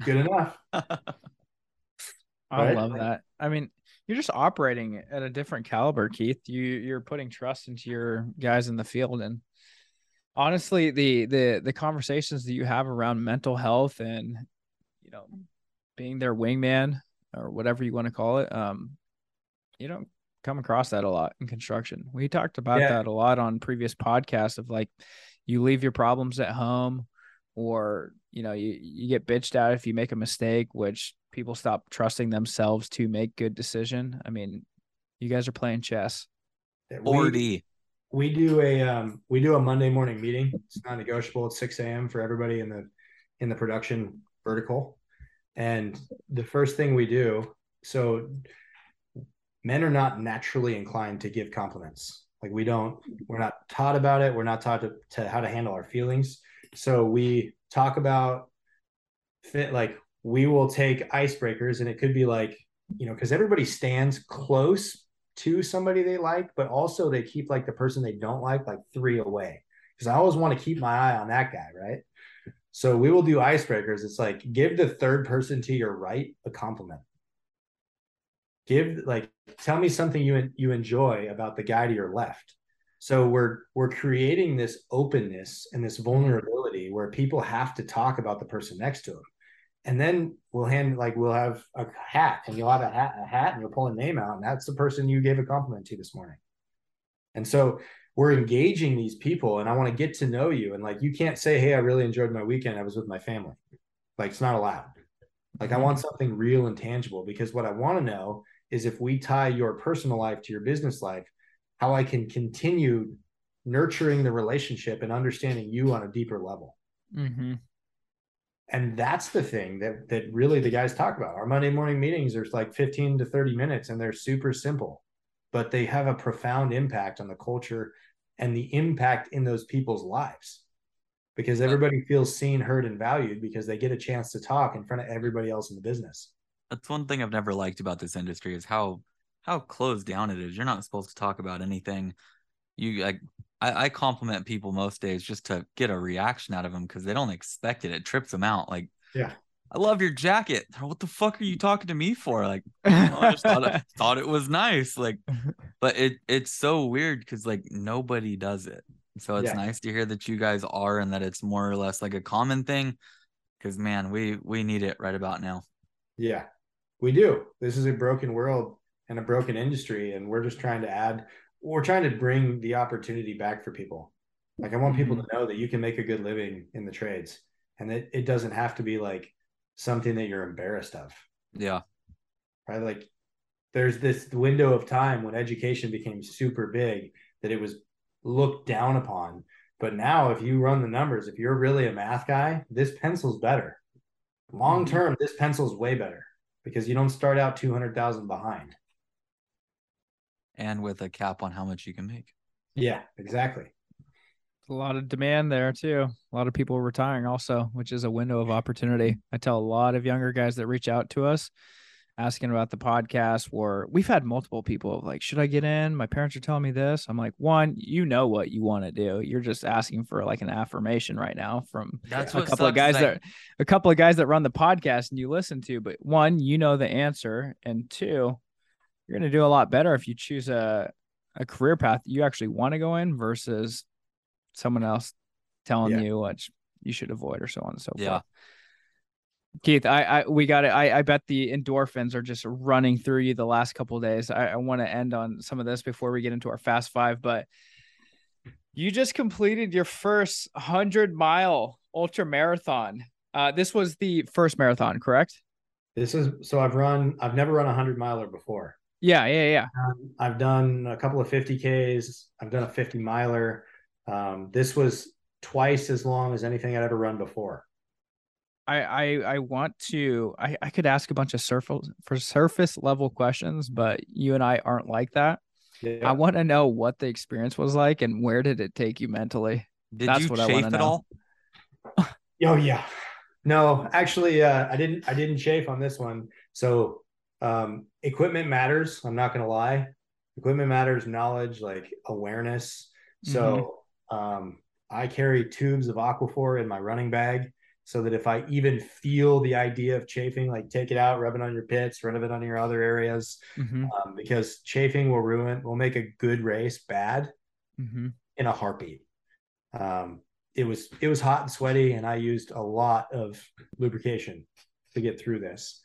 Good enough." (laughs) I Right? love that. I mean, you're just operating at a different caliber, Keith. You you're putting trust into your guys in the field and honestly the the the conversations that you have around mental health and you know being their wingman or whatever you want to call it um you don't come across that a lot in construction we talked about Yeah. that a lot on previous podcasts of like you leave your problems at home or you know you, you get bitched out if you make a mistake which people stop trusting themselves to make good decision i mean you guys are playing chess We- 40. We do a um we do a monday morning meeting. It's not negotiable it's 6 a.m for everybody in the in the production vertical. And the first thing we do so men are not naturally inclined to give compliments. Like we don't we're not taught about it. We're not taught to, to how to handle our feelings. So we talk about fit like we will take icebreakers and it could be like you know because everybody stands close to somebody they like, but also they keep like the person they don't like like three away. Because I always want to keep my eye on that guy, right? So we will do icebreakers. It's like give the third person to your right a compliment. Give like tell me something you you enjoy about the guy to your left. So we're we're creating this openness and this vulnerability where people have to talk about the person next to them. And then we'll hand like we'll have a hat and you'll have a hat, a hat and you'll pull a name out, and that's the person you gave a compliment to this morning. And so we're engaging these people, and I want to get to know you. And like you can't say, Hey, I really enjoyed my weekend. I was with my family. Like it's not allowed. Like I want something real and tangible because what I want to know is if we tie your personal life to your business life, how I can continue nurturing the relationship and understanding you on a deeper level mm-hmm. And that's the thing that that really the guys talk about our monday morning meetings are like 15 to 30 minutes and they're super simple but they have a profound impact on the culture and the impact in those people's lives because everybody feels seen heard and valued because they get a chance to talk in front of everybody else in the business That's one thing I've never liked about this industry is how how closed down it is. You're not supposed to talk about anything. You like I, I compliment people most days just to get a reaction out of them because they don't expect it. It trips them out. Like, Yeah. I love your jacket. What the fuck are you talking to me for? Like, (laughs) "Oh, I just thought it, thought it was nice. Like, (laughs) but it it's so weird because like nobody does it. So it's Yeah. nice to hear that you guys are and that it's more or less like a common thing. Because man, we we need it right about now. yeah we do this is a broken world and a broken industry and we're just trying to add we're trying to bring the opportunity back for people. Like i want people mm-hmm. to know that you can make a good living in the trades and it, it doesn't have to be like something that you're embarrassed of. Yeah. right? Like there's this window of time when education became super big that it was looked down upon. But now if you run the numbers if you're really a math guy this pencil's better. Long mm-hmm. term this pencil's way better because you don't start out 200000 behind And with a cap on how much you can make. yeah exactly a lot of demand there too. A lot of people retiring also, which is a window of opportunity. I tell a lot of younger guys that reach out to us asking about the podcast or we've had multiple people of like, should I get in? My parents are telling me this. I'm like, one, you know what you want to do. You're just asking for like an affirmation right now from That's a what couple of guys is that a couple of guys that run the podcast and you listen to, but one, you know the answer, and two, you're gonna do a lot better if you choose a a career path you actually want to go in versus someone else telling Yeah. you what you should avoid or so on and so Yeah. forth. Keith, I, I we got it. I, I bet the endorphins are just running through you the last couple of days. I, I want to end on some of this before we get into our fast five, but You just completed your first 100 mile ultra marathon. Uh, this was the first marathon, correct? This is so I've run, I've never run a 100 miler before. Yeah, yeah, yeah. Um, I've done a couple of 50Ks, I've done a 50 miler. Um, this was twice as long as anything I'd ever run before. I, I I want to I, I could ask a bunch of surface for surface level questions, but you and I aren't like that. Yeah. I want to know what the experience was like and where did it take you mentally? Did That's you what I chafe wanna at know. all? (laughs) Oh yeah. No, actually uh I didn't I didn't chafe on this one. So um equipment matters, I'm not gonna lie. Equipment matters, knowledge, like awareness. So um I carry tubes of Aquaphor in my running bag so that if I even feel the idea of chafing, like take it out, rub it on your pits, rub it on your other areas, Mhm, um, because chafing will ruin, will make a good race bad mhm. in a heartbeat. Um, it was it was hot and sweaty, and I used a lot of lubrication to get through this.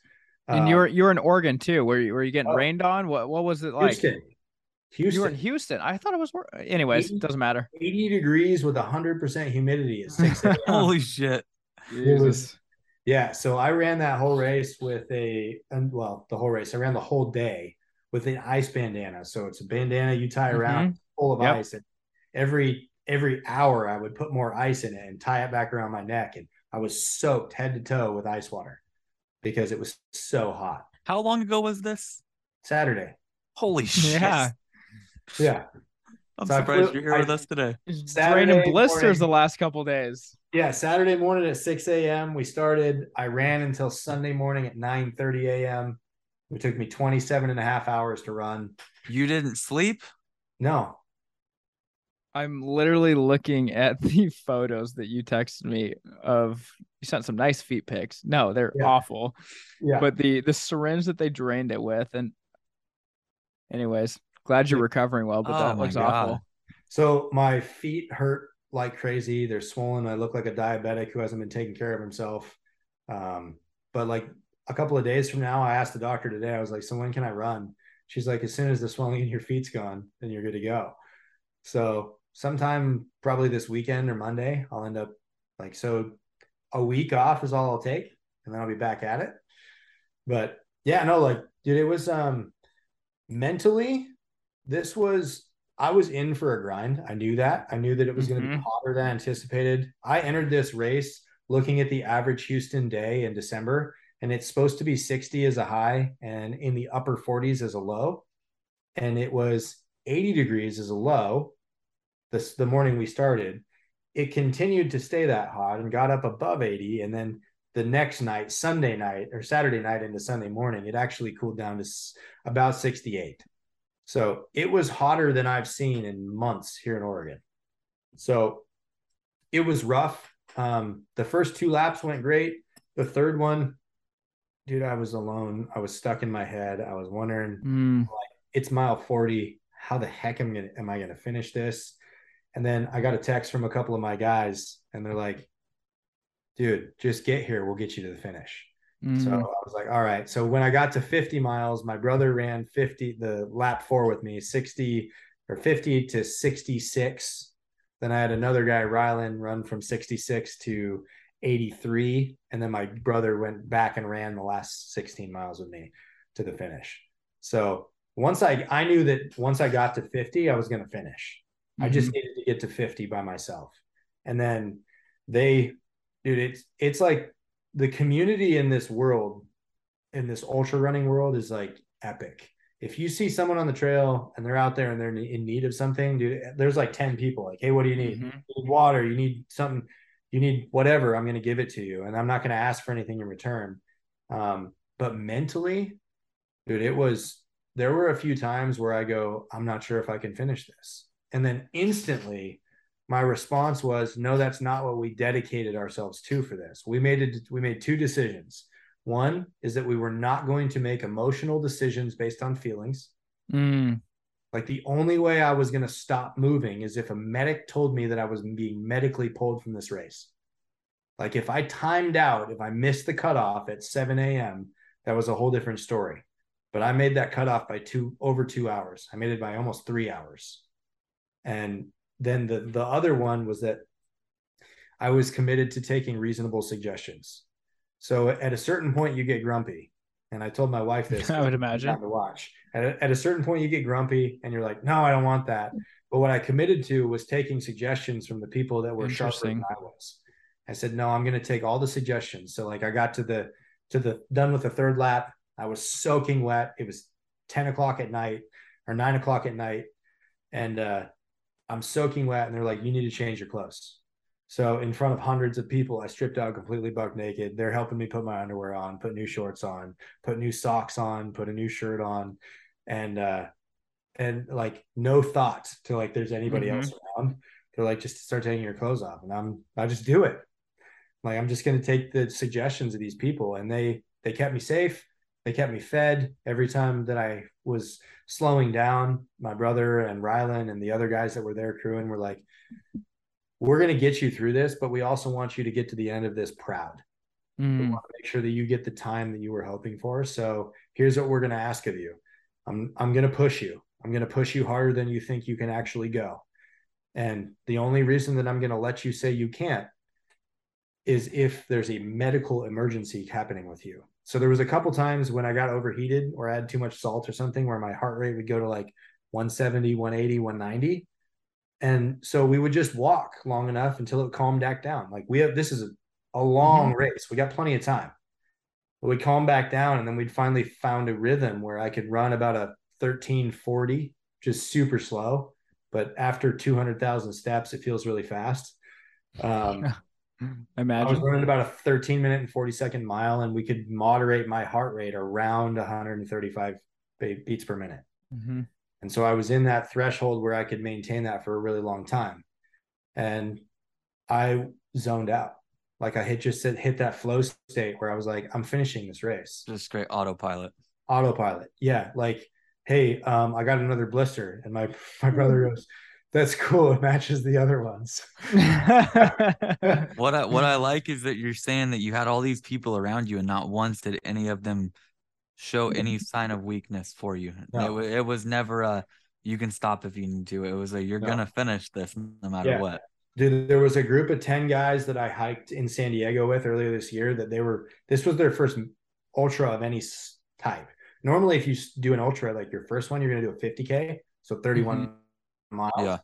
And Um, you're you're in Oregon too. Were you were you getting oh. rained on? What what was it like? Houston, You were Houston, in Houston. I thought it was. Anyways, Eighty- doesn't matter. 80 degrees with 100% humidity at (laughs) 6 Holy shit. It was- Yeah, so I ran that whole race with a, and well, the whole race. I ran the whole day with an ice bandana. So it's a bandana you tie around full of Yep. ice, and every every hour I would put more ice in it and tie it back around my neck, and I was soaked head to toe with ice water because it was so hot. How long ago was this? Saturday, Holy shit. Yeah. yeah, I'm So surprised flew- you're here I- with us today. It's Saturday raining blisters morning. the last couple days. yeah. Saturday morning at 6 a.m. We started. I ran until Sunday morning at 9 30 a.m. It took me 27 and a half hours to run. You didn't sleep? No, I'm literally looking at (laughs) the photos that you texted me of. You sent some nice feet pics. No, they're Yeah. awful. yeah. But the the syringe that they drained it with, and anyways, glad you're recovering well. But Oh that looks God. awful. So my feet hurt like crazy. They're swollen. I look like a diabetic who hasn't been taking care of himself. Um, but like a couple of days from now, I asked the doctor today, I was like, so when can I run? She's like, as soon as the swelling in your feet's gone, then you're good to go. So sometime probably this weekend or Monday, I'll end up like, so a week off is all I'll take and then I'll be back at it. But yeah, no, like, dude, it was, um, mentally, this was I was in for a grind. I knew that. I knew that it was going to be hotter than anticipated. I entered this race looking at the average Houston day in December, and it's supposed to be 60 as a high and in the upper 40s as a low. And it was 80 degrees as a low this the morning we started. It continued to stay that hot and got up above 80. And then the next night, Sunday night or Saturday night into Sunday morning, it actually cooled down to about 68. So it was hotter than I've seen in months here in Oregon. So it was rough. Um, the first two laps went great. The third one, dude, I was alone. I was stuck in my head. I was wondering, Mm, it's mile 40. How the heck am, gonna, am I going to finish this? And then I got a text from a couple of my guys, and they're like, dude, just get here. We'll get you to the finish. So mm. I was like, all right. So when I got to 50 miles, my brother ran 50, the lap four with me, 60 or 50 to 66. Then I had another guy, Rylan, run from 66 to 83. And then my brother went back and ran the last 16 miles with me to the finish. So once I, I knew that once I got to 50, I was going to finish. I just needed to get to 50 by myself. And then they, dude, it's, it's like, the community in this world in this ultra running world is like epic. If you see someone on the trail and they're out there and they're in need of something dude there's like 10 people like hey what do you need? Mhm. you need water you need something you need whatever i'm going to give it to you and i'm not going to ask for anything in return. Um, but mentally dude it was there were a few times where i go i'm not sure if i can finish this and then instantly my response was no that's not what we dedicated ourselves to for this. We made it we made two decisions. One is that we were not going to make emotional decisions based on feelings. Mm, like the only way i was going to stop moving is if a medic told me that i was being medically pulled from this race. Like if i timed out if i missed the cutoff at 7 a.m that was a whole different story. But i made that cutoff by two over two hours. I made it by almost three hours and then the the other one was that I was committed to taking reasonable suggestions. So at a certain point, you get grumpy, and I told my wife this. (laughs) I would imagine. To watch at a, at a certain point, you get grumpy, and you're like, "No, I don't want that." But what I committed to was taking suggestions from the people that were sharper than I was. I said, "No, I'm going to take all the suggestions." So like, I got to the to the done with the third lap. I was soaking wet. It was 10 o'clock at night or nine o'clock at night. And uh, I'm soaking wet. And they're like, you need to change your clothes. So in front of hundreds of people, I stripped out completely buck naked. They're helping me put my underwear on, put new shorts on, put new socks on, put a new shirt on, and uh, and like no thought to like there's anybody mm-hmm. else around. They're like just start taking your clothes off, and I'm I just do it. Like I'm just gonna take the suggestions of these people, and they they kept me safe. They kept me fed every time that I was slowing down. My brother and Rylan and the other guys that were there crewing were like, "We're going to get you through this, but we also want you to get to the end of this proud. Mm. We want to make sure that you get the time that you were hoping for. So here's what we're going to ask of you. I'm I'm going to push you. I'm going to push you harder than you think you can actually go. And the only reason that I'm going to let you say you can't is if there's a medical emergency happening with you. So there was a couple times when I got overheated or I had too much salt or something where my heart rate would go to like 170, 180, 190. And so we would just walk long enough until it calmed back down. Like we have this is a, a long mm-hmm. race. We got plenty of time. But we'd calm back down and then we'd finally found a rhythm where I could run about a 1340, just super slow. But after 200,000 steps, it feels really fast. Um, (laughs) Imagine. I was running about a 13 minute and 40 second mile, and we could moderate my heart rate around 135 beats per minute. Mm-hmm. And so I was in that threshold where I could maintain that for a really long time. And I zoned out. Like I hit just hit that flow state where I was like, I'm finishing this race. Just straight autopilot. Autopilot. Yeah. Like, hey, um, I got another blister. And my (laughs) my brother (laughs) goes, that's cool. It matches the other ones. what I what I like is that you're saying that you had all these people around you, and not once did any of them show any sign of weakness for you. No. It, it was never a you can stop if you need to. It was a you're no. gonna finish this no matter yeah. what. Dude, there was a group of 10 guys that I hiked in San Diego with earlier this year that they were this was their first ultra of any type. Normally, if you do an ultra like your first one, you're gonna do a 50k, so 31 mm-hmm miles. Yeah.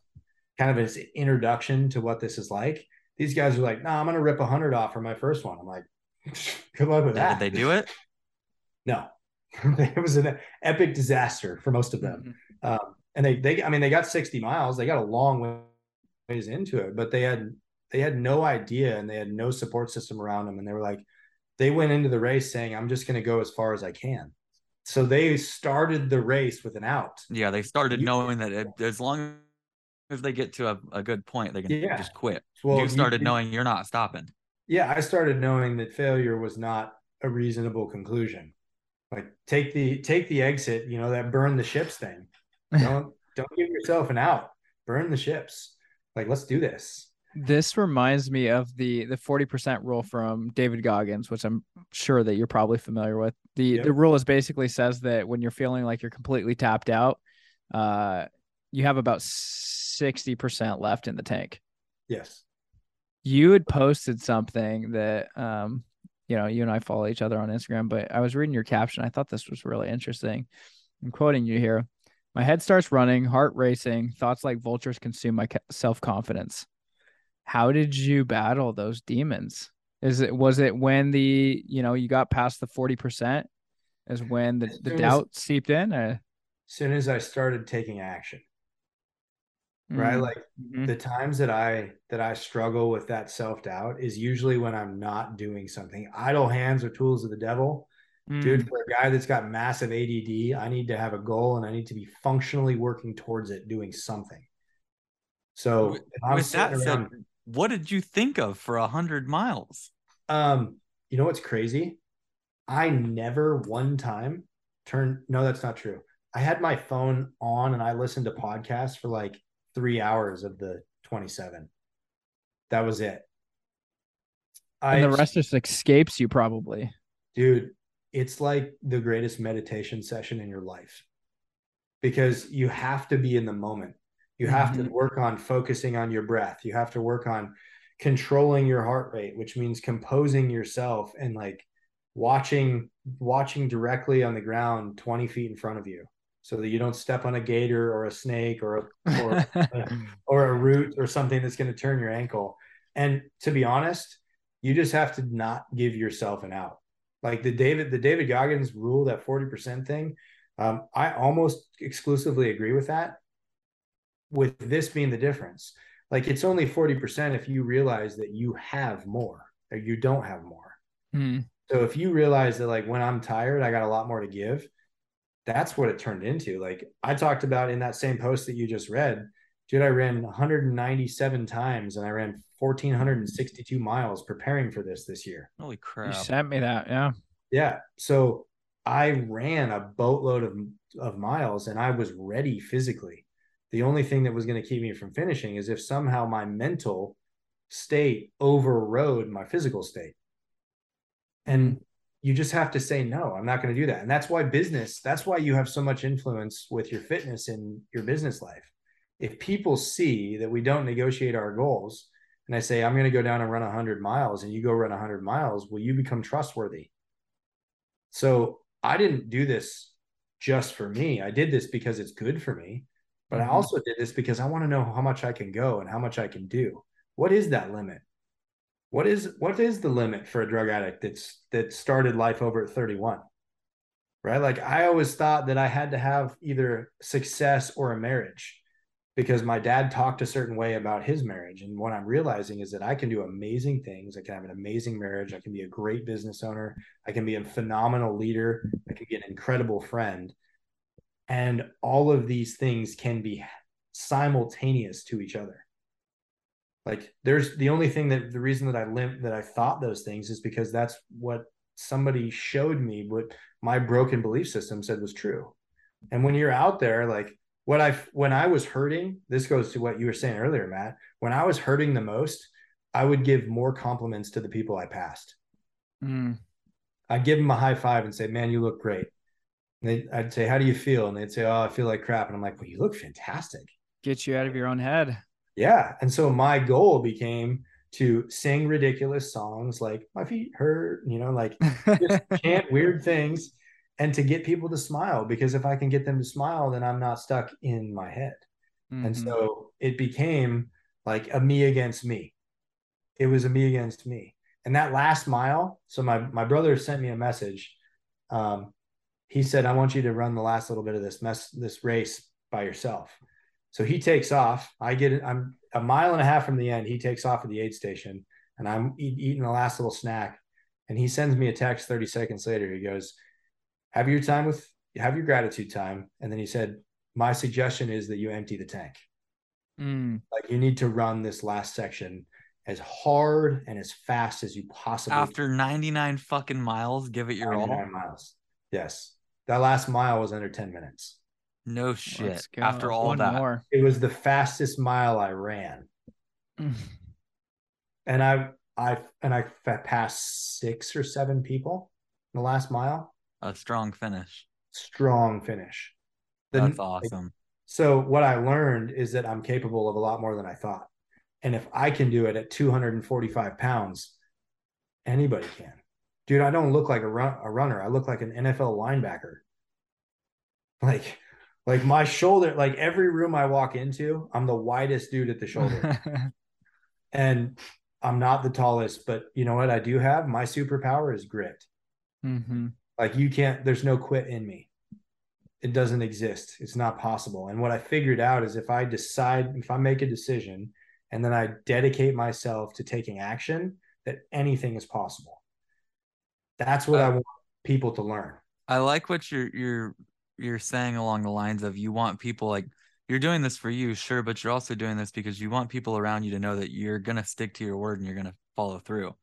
Kind of as introduction to what this is like. These guys are like, nah, I'm gonna rip a hundred off for my first one. I'm like, (laughs) good luck with that. Did they do it? (laughs) No. (laughs) it was an epic disaster for most of them. Mm-hmm. Um, and they they I mean they got 60 miles, they got a long ways into it, but they had they had no idea and they had no support system around them. And they were like, they went into the race saying, I'm just gonna go as far as I can. So they started the race with an out. Yeah, they started you, knowing that it, as long as they get to a, a good point, they can yeah. just quit. Well, you started you, knowing you're not stopping. Yeah, I started knowing that failure was not a reasonable conclusion. Like take the take the exit, you know, that burn the ships thing. (laughs) Don't don't give yourself an out. Burn the ships. Like let's do this. This reminds me of the the 40% rule from David Goggins, which I'm sure that you're probably familiar with. The yep. the rule is basically says that when you're feeling like you're completely tapped out, uh you have about 60% left in the tank. Yes. You had posted something that um you know, you and I follow each other on Instagram, but I was reading your caption. I thought this was really interesting. I'm quoting you here. My head starts running, heart racing, thoughts like vultures consume my self confidence how did you battle those demons? Is it was it when the you know you got past the forty percent? Is when the, the doubt as, seeped in? As soon as I started taking action, mm-hmm. right? Like mm-hmm. the times that I that I struggle with that self doubt is usually when I'm not doing something. Idle hands are tools of the devil. Mm. Dude, for a guy that's got massive ADD, I need to have a goal and I need to be functionally working towards it, doing something. So with, with that around, said, what did you think of for a hundred miles? Um, you know what's crazy? I never one time turned. No, that's not true. I had my phone on and I listened to podcasts for like three hours of the 27. That was it. And the rest just escapes you, probably. Dude, it's like the greatest meditation session in your life because you have to be in the moment. You have Mhm. to work on focusing on your breath. You have to work on controlling your heart rate, which means composing yourself and like watching watching directly on the ground 20 feet in front of you so that you don't step on a gator or a snake or a, or (laughs) or a root or something that's going to turn your ankle. And to be honest, you just have to not give yourself an out. Like the David, the David Goggins rule, that 40% thing, um, I almost exclusively agree with that. With this being the difference, like it's only 40% if you realize that you have more or you don't have more. Hmm. So if you realize that like when I'm tired, I got a lot more to give, that's what it turned into. Like I talked about in that same post that you just read, dude, I ran 197 times and I ran 1462 miles preparing for this this year. Holy crap. You sent me that. Yeah. Yeah. So I ran a boatload of, of miles and I was ready physically. The only thing that was going to keep me from finishing is if somehow my mental state overrode my physical state. And you just have to say, no, I'm not going to do that. And that's why business, that's why you have so much influence with your fitness in your business life. If people see that we don't negotiate our goals, and I say, I'm going to go down and run 100 miles, and you go run 100 miles, will you become trustworthy? So I didn't do this just for me. I did this because it's good for me. But I Mhm. also did this because I want to know how much I can go and how much I can do. What is that limit? What is what is the limit for a drug addict that's that started life over at 31? Right? Like I always thought that I had to have either success or a marriage because my dad talked a certain way about his marriage. And what I'm realizing is that I can do amazing things. I can have an amazing marriage. I can be a great business owner. I can be a phenomenal leader. I can be an incredible friend. And all of these things can be simultaneous to each other. Like there's the only thing that the reason that I limp that I thought those things is because that's what somebody showed me what my broken belief system said was true. And when you're out there, like what I when I was hurting, this goes to what you were saying earlier, Matt. When I was hurting the most, I would give more compliments to the people I passed. Mm. I'd give them a high five and say, "Man, you look great." And they, I'd say, "How do you feel?" And they'd say, "Oh, I feel like crap." And I'm like, "Well, you look fantastic." Get you out of your own head. Yeah. And so my goal became to sing ridiculous songs like "My feet hurt," you know, like just (laughs) chant weird things, and to get people to smile. Because if I can get them to smile, then I'm not stuck in my head. And Mhm. so it became like a me against me. It was a me against me. And that last mile, so my my brother sent me a message. Um, he said, I want you to run the last little bit of this mess, this race by yourself. So he takes off. I get it. I'm a mile and a half from the end. He takes off at the aid station and I'm eat, eating the last little snack. And he sends me a text 30 seconds later. He goes, Have your time with, have your gratitude time. And then he said, My suggestion is that you empty the tank. Mm. Like you need to run this last section as hard and as fast as you possibly After 99 fucking miles, give it your all. miles. Yes. That last mile was under 10 minutes. No shit. After all One that. more. It was the fastest mile I ran. (laughs) And I I and I fa- passed six or seven people in the last mile. A strong finish. Strong finish. The- That's awesome. So what I learned is that I'm capable of a lot more than I thought. And if I can do it at 245 pounds, anybody can. Dude, I don't look like a run a runner. I look like an NFL linebacker. Like, like my shoulder, like every room I walk into, I'm the widest dude at the shoulder. (laughs) and I'm not the tallest, but you know what I do have? My superpower is grit. hmm Like you can't, there's no quit in me. It doesn't exist. It's not possible. And what I figured out is if I decide, if I make a decision and then I dedicate myself to taking action, that anything is possible. That's what Uh, I want people to learn. I like what you're you're you're saying along the lines of you want people like you're doing this for you, sure, but you're also doing this because you want people around you to know that you're gonna stick to your word and you're gonna follow through.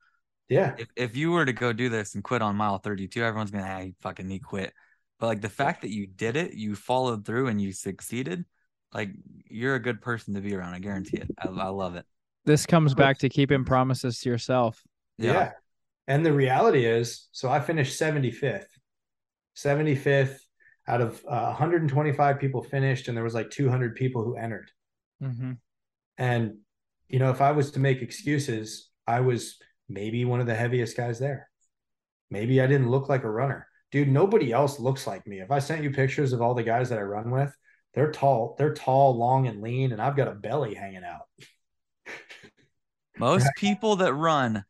Yeah. If if you were to go do this and quit on mile 32, everyone's gonna, ah, you fucking need quit. But like the fact that you did it, you followed through and you succeeded, like you're a good person to be around. I guarantee it. I, I love it. This comes back to keeping promises to yourself. Yeah. And the reality is, so I finished 75th. 75th out of uh, 125 people finished, and there was like 200 people who entered. Mm-hmm. And, you know, if I was to make excuses, I was maybe one of the heaviest guys there. Maybe I didn't look like a runner. Dude, nobody else looks like me. If I sent you pictures of all the guys that I run with, they're tall, they're tall, long, and lean, and I've got a belly hanging out. Most people that run,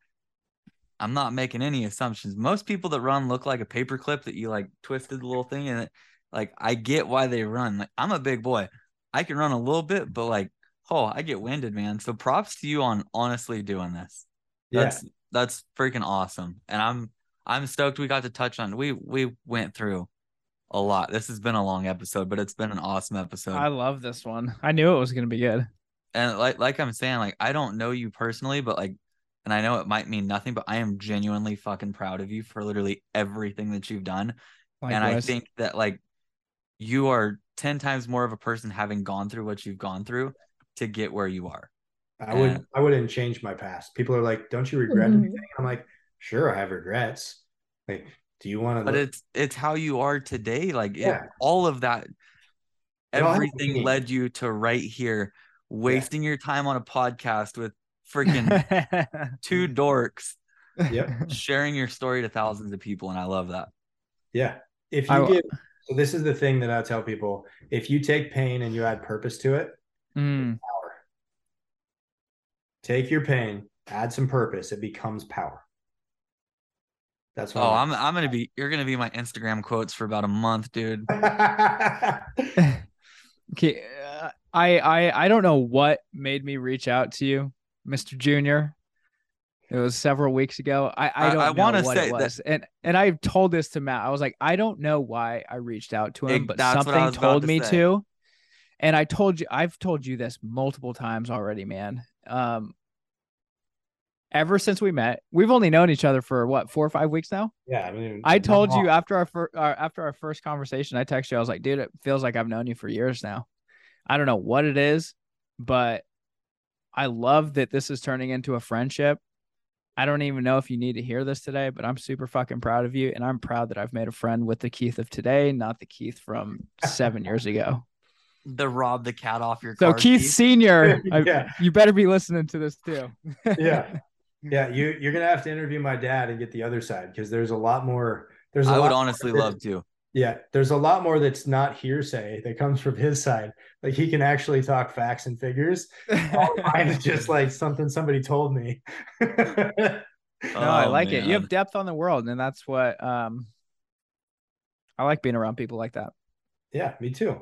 I'm not making any assumptions. Most people that run look like a paperclip that you like twisted the little thing and it, like I get why they run. Like I'm a big boy. I can run a little bit, but like, oh, I get winded, man. So props to you on honestly doing this. That's yeah. that's freaking awesome. And I'm I'm stoked we got to touch on we we went through a lot. This has been a long episode, but it's been an awesome episode. I love this one. I knew it was gonna be good. And like like I'm saying, like I don't know you personally, but like and I know it might mean nothing, but I am genuinely fucking proud of you for literally everything that you've done. Likewise. And I think that like you are 10 times more of a person having gone through what you've gone through to get where you are. I would I wouldn't change my past. People are like, "Don't you regret mm-hmm. anything?" I'm like, "Sure, I have regrets." Like, do you want to? But look- it's it's how you are today. Like, yeah. It, all of that, everything led you to right here, wasting yeah. your time on a podcast with freaking (laughs) two dorks. Yep. sharing your story to thousands of people, and I love that. Yeah, if you I, get so, this is the thing that I tell people: if you take pain and you add purpose to it, mm. power. Take your pain, add some purpose, it becomes power. That's what. Oh, I'm I'm gonna be. You're gonna be my Instagram quotes for about a month, dude. (laughs) (laughs) okay, uh, I I I don't know what made me reach out to you, Mr. Junior. It was several weeks ago. I I don't I, I want to say that, and and I've told this to Matt. I was like, I don't know why I reached out to him, but something told to me say. to. And I told you, I've told you this multiple times already, man. Um, ever since we met, we've only known each other for what four or five weeks now. Yeah, I mean, I told you after our, fir- our after our first conversation, I texted you. I was like, dude, it feels like I've known you for years now. I don't know what it is, but I love that this is turning into a friendship. I don't even know if you need to hear this today, but I'm super fucking proud of you. And I'm proud that I've made a friend with the Keith of today, not the Keith from seven years ago. (laughs) The rob the cat off your so Keith, Keith Senior, (laughs) yeah. I, you better be listening to this too. (laughs) yeah. Yeah. You, you're going to have to interview my dad and get the other side because there's a lot more. There's I would honestly love to. Yeah, there's a lot more that's not hearsay that comes from his side. Like he can actually talk facts and figures. mine is just (laughs) like something somebody told me. (laughs) no, I oh, like man. it. You have depth on the world, and that's what um I like being around people like that. Yeah, me too.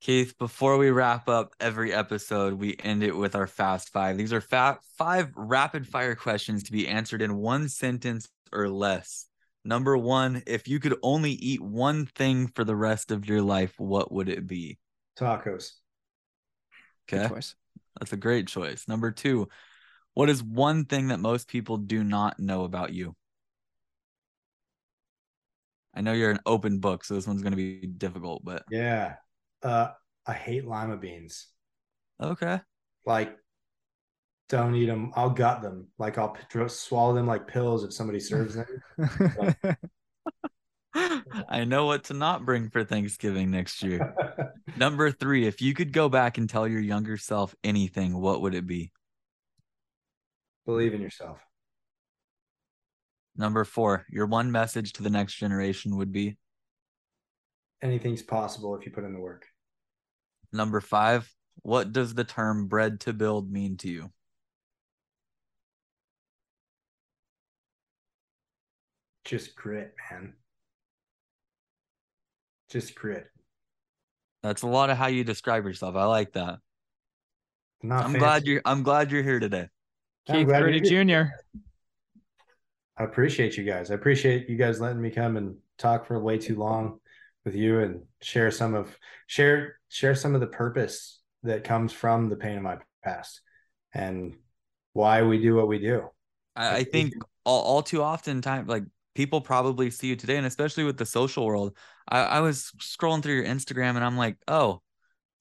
Keith, before we wrap up every episode, we end it with our fast five. These are fa- five rapid fire questions to be answered in one sentence or less. Number one, if you could only eat one thing for the rest of your life, what would it be? Tacos. Okay. That's a great choice. Number two, what is one thing that most people do not know about you? I know you're an open book, so this one's going to be difficult, but yeah, uh, I hate lima beans. Okay. Like don't eat them. I'll gut them. Like I'll swallow them like pills if somebody serves them. (laughs) I know what to not bring for Thanksgiving next year. (laughs) Number three, if you could go back and tell your younger self anything, what would it be? Believe in yourself. Number four, your one message to the next generation would be anything's possible if you put in the work. Number five, what does the term bread to build mean to you? Just grit, man. Just grit. That's a lot of how you describe yourself. I like that. Not I'm fancy. glad you're I'm glad you're here today. Keith Gritty Jr. I appreciate you guys. I appreciate you guys letting me come and talk for way too long with you and share some of share share some of the purpose that comes from the pain of my past and why we do what we do. I, I think all, all too often time like people probably see you today and especially with the social world I, I was scrolling through your instagram and i'm like oh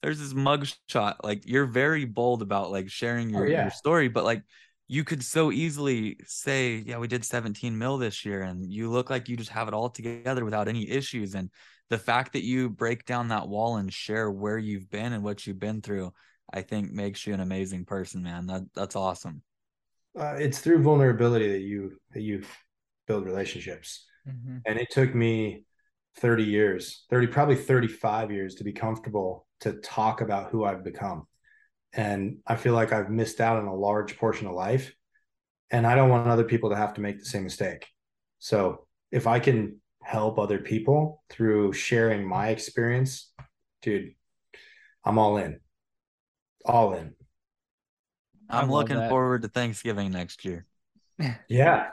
there's this mug shot like you're very bold about like sharing your, oh, yeah. your story but like you could so easily say yeah we did 17 mil this year and you look like you just have it all together without any issues and the fact that you break down that wall and share where you've been and what you've been through I think makes you an amazing person, man. That that's awesome. Uh, it's through vulnerability that you that you build relationships. Mhm. And it took me 30 years, 30 probably 35 years to be comfortable to talk about who I've become. And I feel like I've missed out on a large portion of life and I don't want other people to have to make the same mistake. So, if I can help other people through sharing my experience, dude, I'm all in. All in. I I'm looking that. forward to Thanksgiving next year. (laughs) Yeah.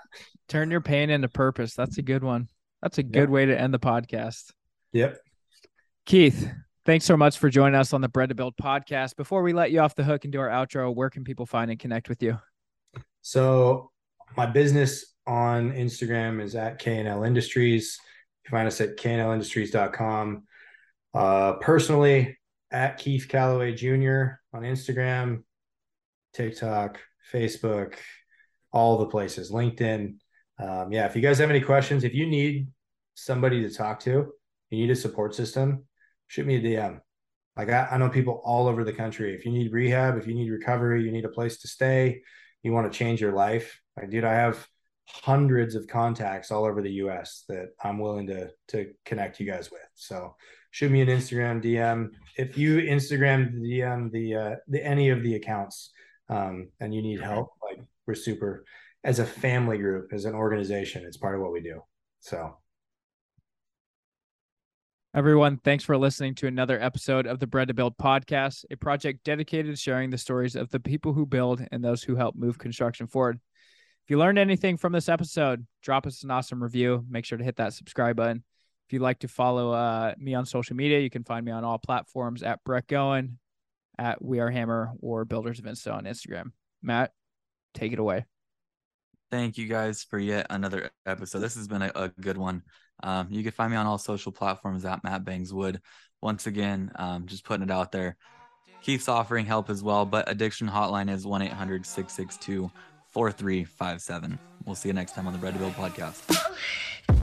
Turn your pain into purpose. That's a good one. That's a good way to end the podcast. Yep. Keith, thanks so much for joining us on the Bread to Build podcast. Before we let you off the hook and do our outro, where can people find and connect with you? So my business on Instagram is at KNL Industries. You can find us at knlindustries.com. Uh, personally, at Keith Calloway Jr. on Instagram, TikTok, Facebook, all the places, LinkedIn. Um, yeah, if you guys have any questions, if you need somebody to talk to, you need a support system, shoot me a DM. Like I, I know people all over the country. If you need rehab, if you need recovery, you need a place to stay, you want to change your life. Like, dude, I have hundreds of contacts all over the US that I'm willing to to connect you guys with. So shoot me an Instagram DM. If you Instagram DM the uh the any of the accounts um and you need help, like we're super as a family group, as an organization, it's part of what we do. So Everyone, thanks for listening to another episode of the Bread to Build podcast, a project dedicated to sharing the stories of the people who build and those who help move construction forward. If you learned anything from this episode, drop us an awesome review. Make sure to hit that subscribe button. If you'd like to follow uh, me on social media, you can find me on all platforms at Brett Goen, at We Are Hammer, or Builders of Insta on Instagram. Matt, take it away. Thank you guys for yet another episode. This has been a, a good one. Um, you can find me on all social platforms at Matt Bangswood. Once again, um, just putting it out there. Keith's offering help as well, but addiction hotline is 1 800 662 4357. We'll see you next time on the Bread to Build podcast.